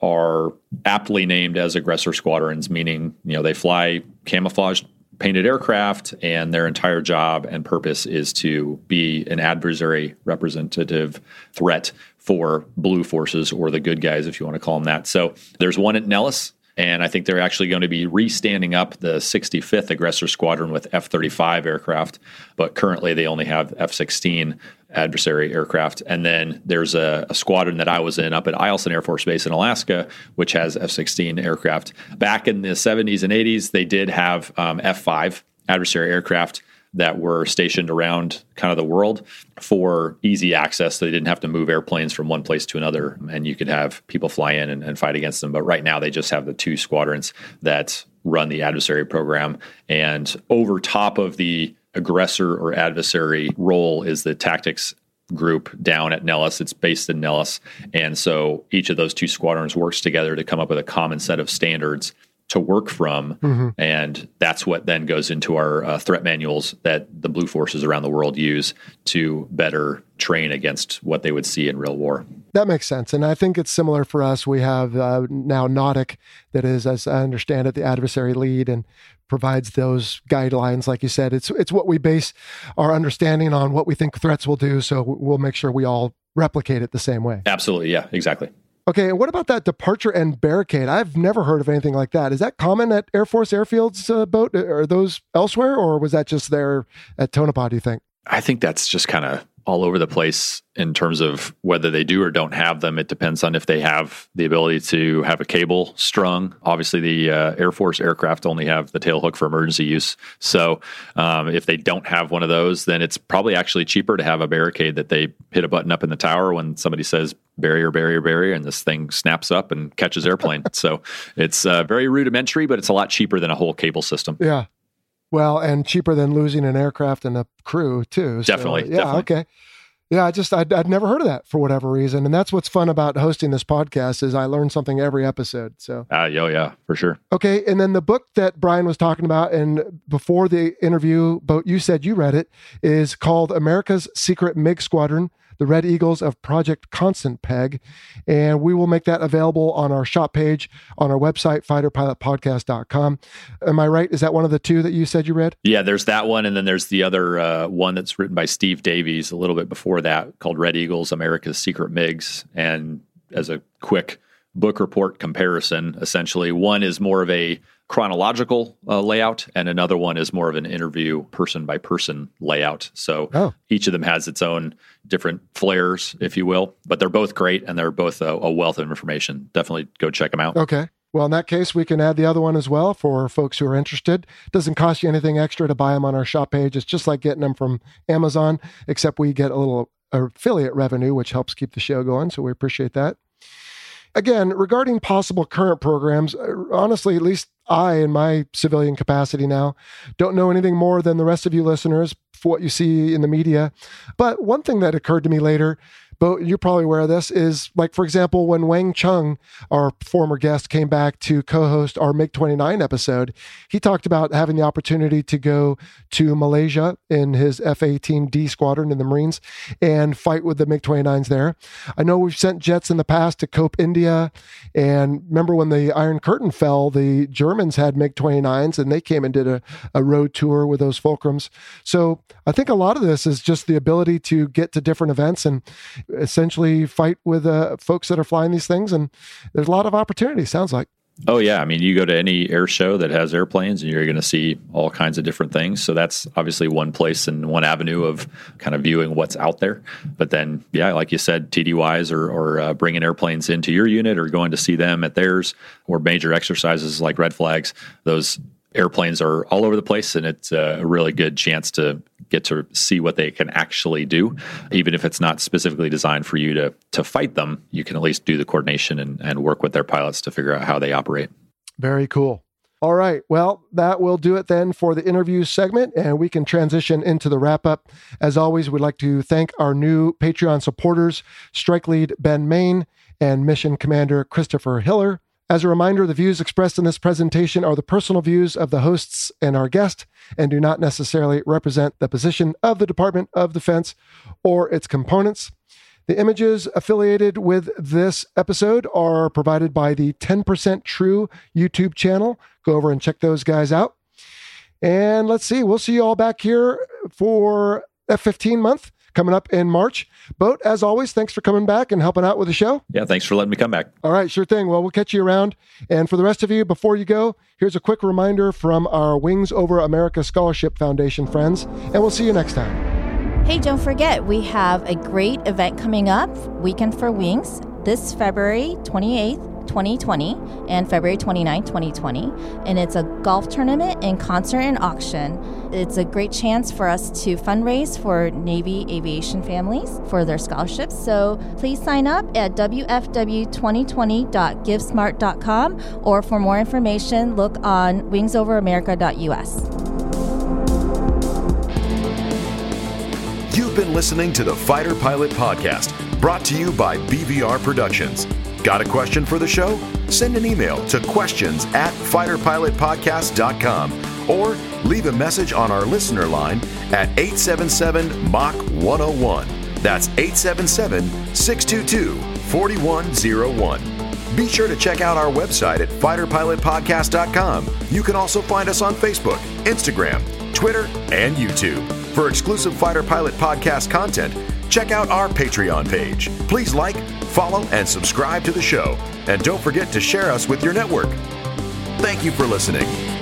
are aptly named as aggressor squadrons, meaning you know they fly camouflaged painted aircraft, and their entire job and purpose is to be an adversary representative threat for blue forces or the good guys, if you want to call them that. So there's one at Nellis and I think they're actually going to be re-standing up the 65th Aggressor Squadron with F-35 aircraft, but currently they only have F-16 adversary aircraft. And then there's a, a, squadron that I was in up at Eielson Air Force Base in Alaska, which has F-16 aircraft. Back in the 70s and 80s, they did have um, F-5 adversary aircraft that were stationed around kind of the world for easy access. So they didn't have to move airplanes from one place to another, and you could have people fly in and, and fight against them. But right now, they just have the two squadrons that run the adversary program. And over top of the aggressor or adversary role is the tactics group down at Nellis. It's based in Nellis. And so each of those two squadrons works together to come up with a common set of standards to work from. Mm-hmm. And that's what then goes into our uh, threat manuals that the blue forces around the world use to better train against what they would see in real war. That makes sense. And I think it's similar for us. We have uh, now NAWDC, that is, as I understand it, the adversary lead and provides those guidelines. Like you said, it's, it's what we base our understanding on what we think threats will do. So we'll make sure we all replicate it the same way. Absolutely. Yeah, exactly. Okay, and what about that departure end barricade? I've never heard of anything like that. Is that common at Air Force airfields uh, boat? Are those elsewhere, or was that just there at Tonopah? Do you think? I think that's just kind of all over the place in terms of whether they do or don't have them. It depends on if they have the ability to have a cable strung. Obviously, the uh, Air Force aircraft only have the tail hook for emergency use. So, um, if they don't have one of those, then it's probably actually cheaper to have a barricade that they hit a button up in the tower when somebody says barrier, barrier, barrier, and this thing snaps up and catches airplane. so, it's uh, very rudimentary, but it's a lot cheaper than a whole cable system. Yeah. Well, and cheaper than losing an aircraft and a crew too. So, definitely. Yeah. Definitely. Okay. Yeah, I just I'd, I'd never heard of that for whatever reason, and that's what's fun about hosting this podcast is I learn something every episode. So, uh, yo, yeah, for sure. Okay, and then the book that Brian was talking about, and before the interview, but you said you read it, is called America's Secret MiG Squadron: the Red Eagles of Project Constant Peg. And we will make that available on our shop page on our website, fighterpilotpodcast.com. Am I right? Is that one of the two that you said you read? Yeah, there's that one. And then there's the other uh, one that's written by Steve Davies a little bit before that called Red Eagles, America's Secret MiGs. And as a quick book report comparison, essentially, one is more of a chronological uh, layout, and another one is more of an interview person by person layout. So oh. each of them has its own different flares, if you will, but they're both great and they're both a, a wealth of information. Definitely go check them out. Okay. Well, in that case, we can add the other one as well for folks who are interested. Doesn't cost you anything extra to buy them on our shop page. It's just like getting them from Amazon, except we get a little affiliate revenue, which helps keep the show going. So we appreciate that. Again, regarding possible current programs, uh, honestly, at least I, in my civilian capacity now, don't know anything more than the rest of you listeners for what you see in the media. But one thing that occurred to me later but you're probably aware of this, is like, for example, when Wang Chung, our former guest, came back to co host our MiG 29 episode, he talked about having the opportunity to go to Malaysia in his F 18D squadron in the Marines and fight with the MiG 29s there. I know we've sent jets in the past to Cope, India. And remember when the Iron Curtain fell, the Germans had MiG 29s and they came and did a, a road tour with those Fulcrums. So I think a lot of this is just the ability to get to different events and essentially fight with uh, folks that are flying these things. And there's a lot of opportunity, sounds like. Oh yeah, I mean, you go to any air show that has airplanes, and you're going to see all kinds of different things. So that's obviously one place and one avenue of kind of viewing what's out there. But then, yeah, like you said, TDYs or, or uh, bringing airplanes into your unit or going to see them at theirs, or major exercises like red flags. Those airplanes are all over the place, and it's a really good chance to get to see what they can actually do. Even if it's not specifically designed for you to to fight them, you can at least do the coordination and, and work with their pilots to figure out how they operate. Very cool. All right. Well, that will do it then for the interview segment, and we can transition into the wrap up. As always, we'd like to thank our new Patreon supporters Strike Lead Ben Main and Mission Commander Christopher Hiller. As a reminder, the views expressed in this presentation are the personal views of the hosts and our guest and do not necessarily represent the position of the Department of Defense or its components. The images affiliated with this episode are provided by the 10% True YouTube channel. Go over and check those guys out. And let's see, we'll see you all back here for F15 month coming up in March. Boat, as always, thanks for coming back and helping out with the show. Yeah, thanks for letting me come back. All right, sure thing. Well, we'll catch you around. And for the rest of you, before you go, here's a quick reminder from our Wings Over America Scholarship Foundation friends, and we'll see you next time. Hey, don't forget, we have a great event coming up, Weekend for Wings, this February 28th 2020 and February 29, 2020. And it's a golf tournament and concert and auction. It's a great chance for us to fundraise for Navy aviation families for their scholarships. So please sign up at wfw2020.givesmart.com or for more information, look on wingsoveramerica.us. You've been listening to the Fighter Pilot Podcast, brought to you by BVR Productions. Got a question for the show? Send an email to questions at fighterpilotpodcast.com or leave a message on our listener line at 877 Mach 101. That's 877 622 4101. Be sure to check out our website at fighterpilotpodcast.com. You can also find us on Facebook, Instagram, Twitter, and YouTube. For exclusive Fighter Pilot Podcast content, check out our Patreon page. Please like, follow, and subscribe to the show. And don't forget to share us with your network. Thank you for listening.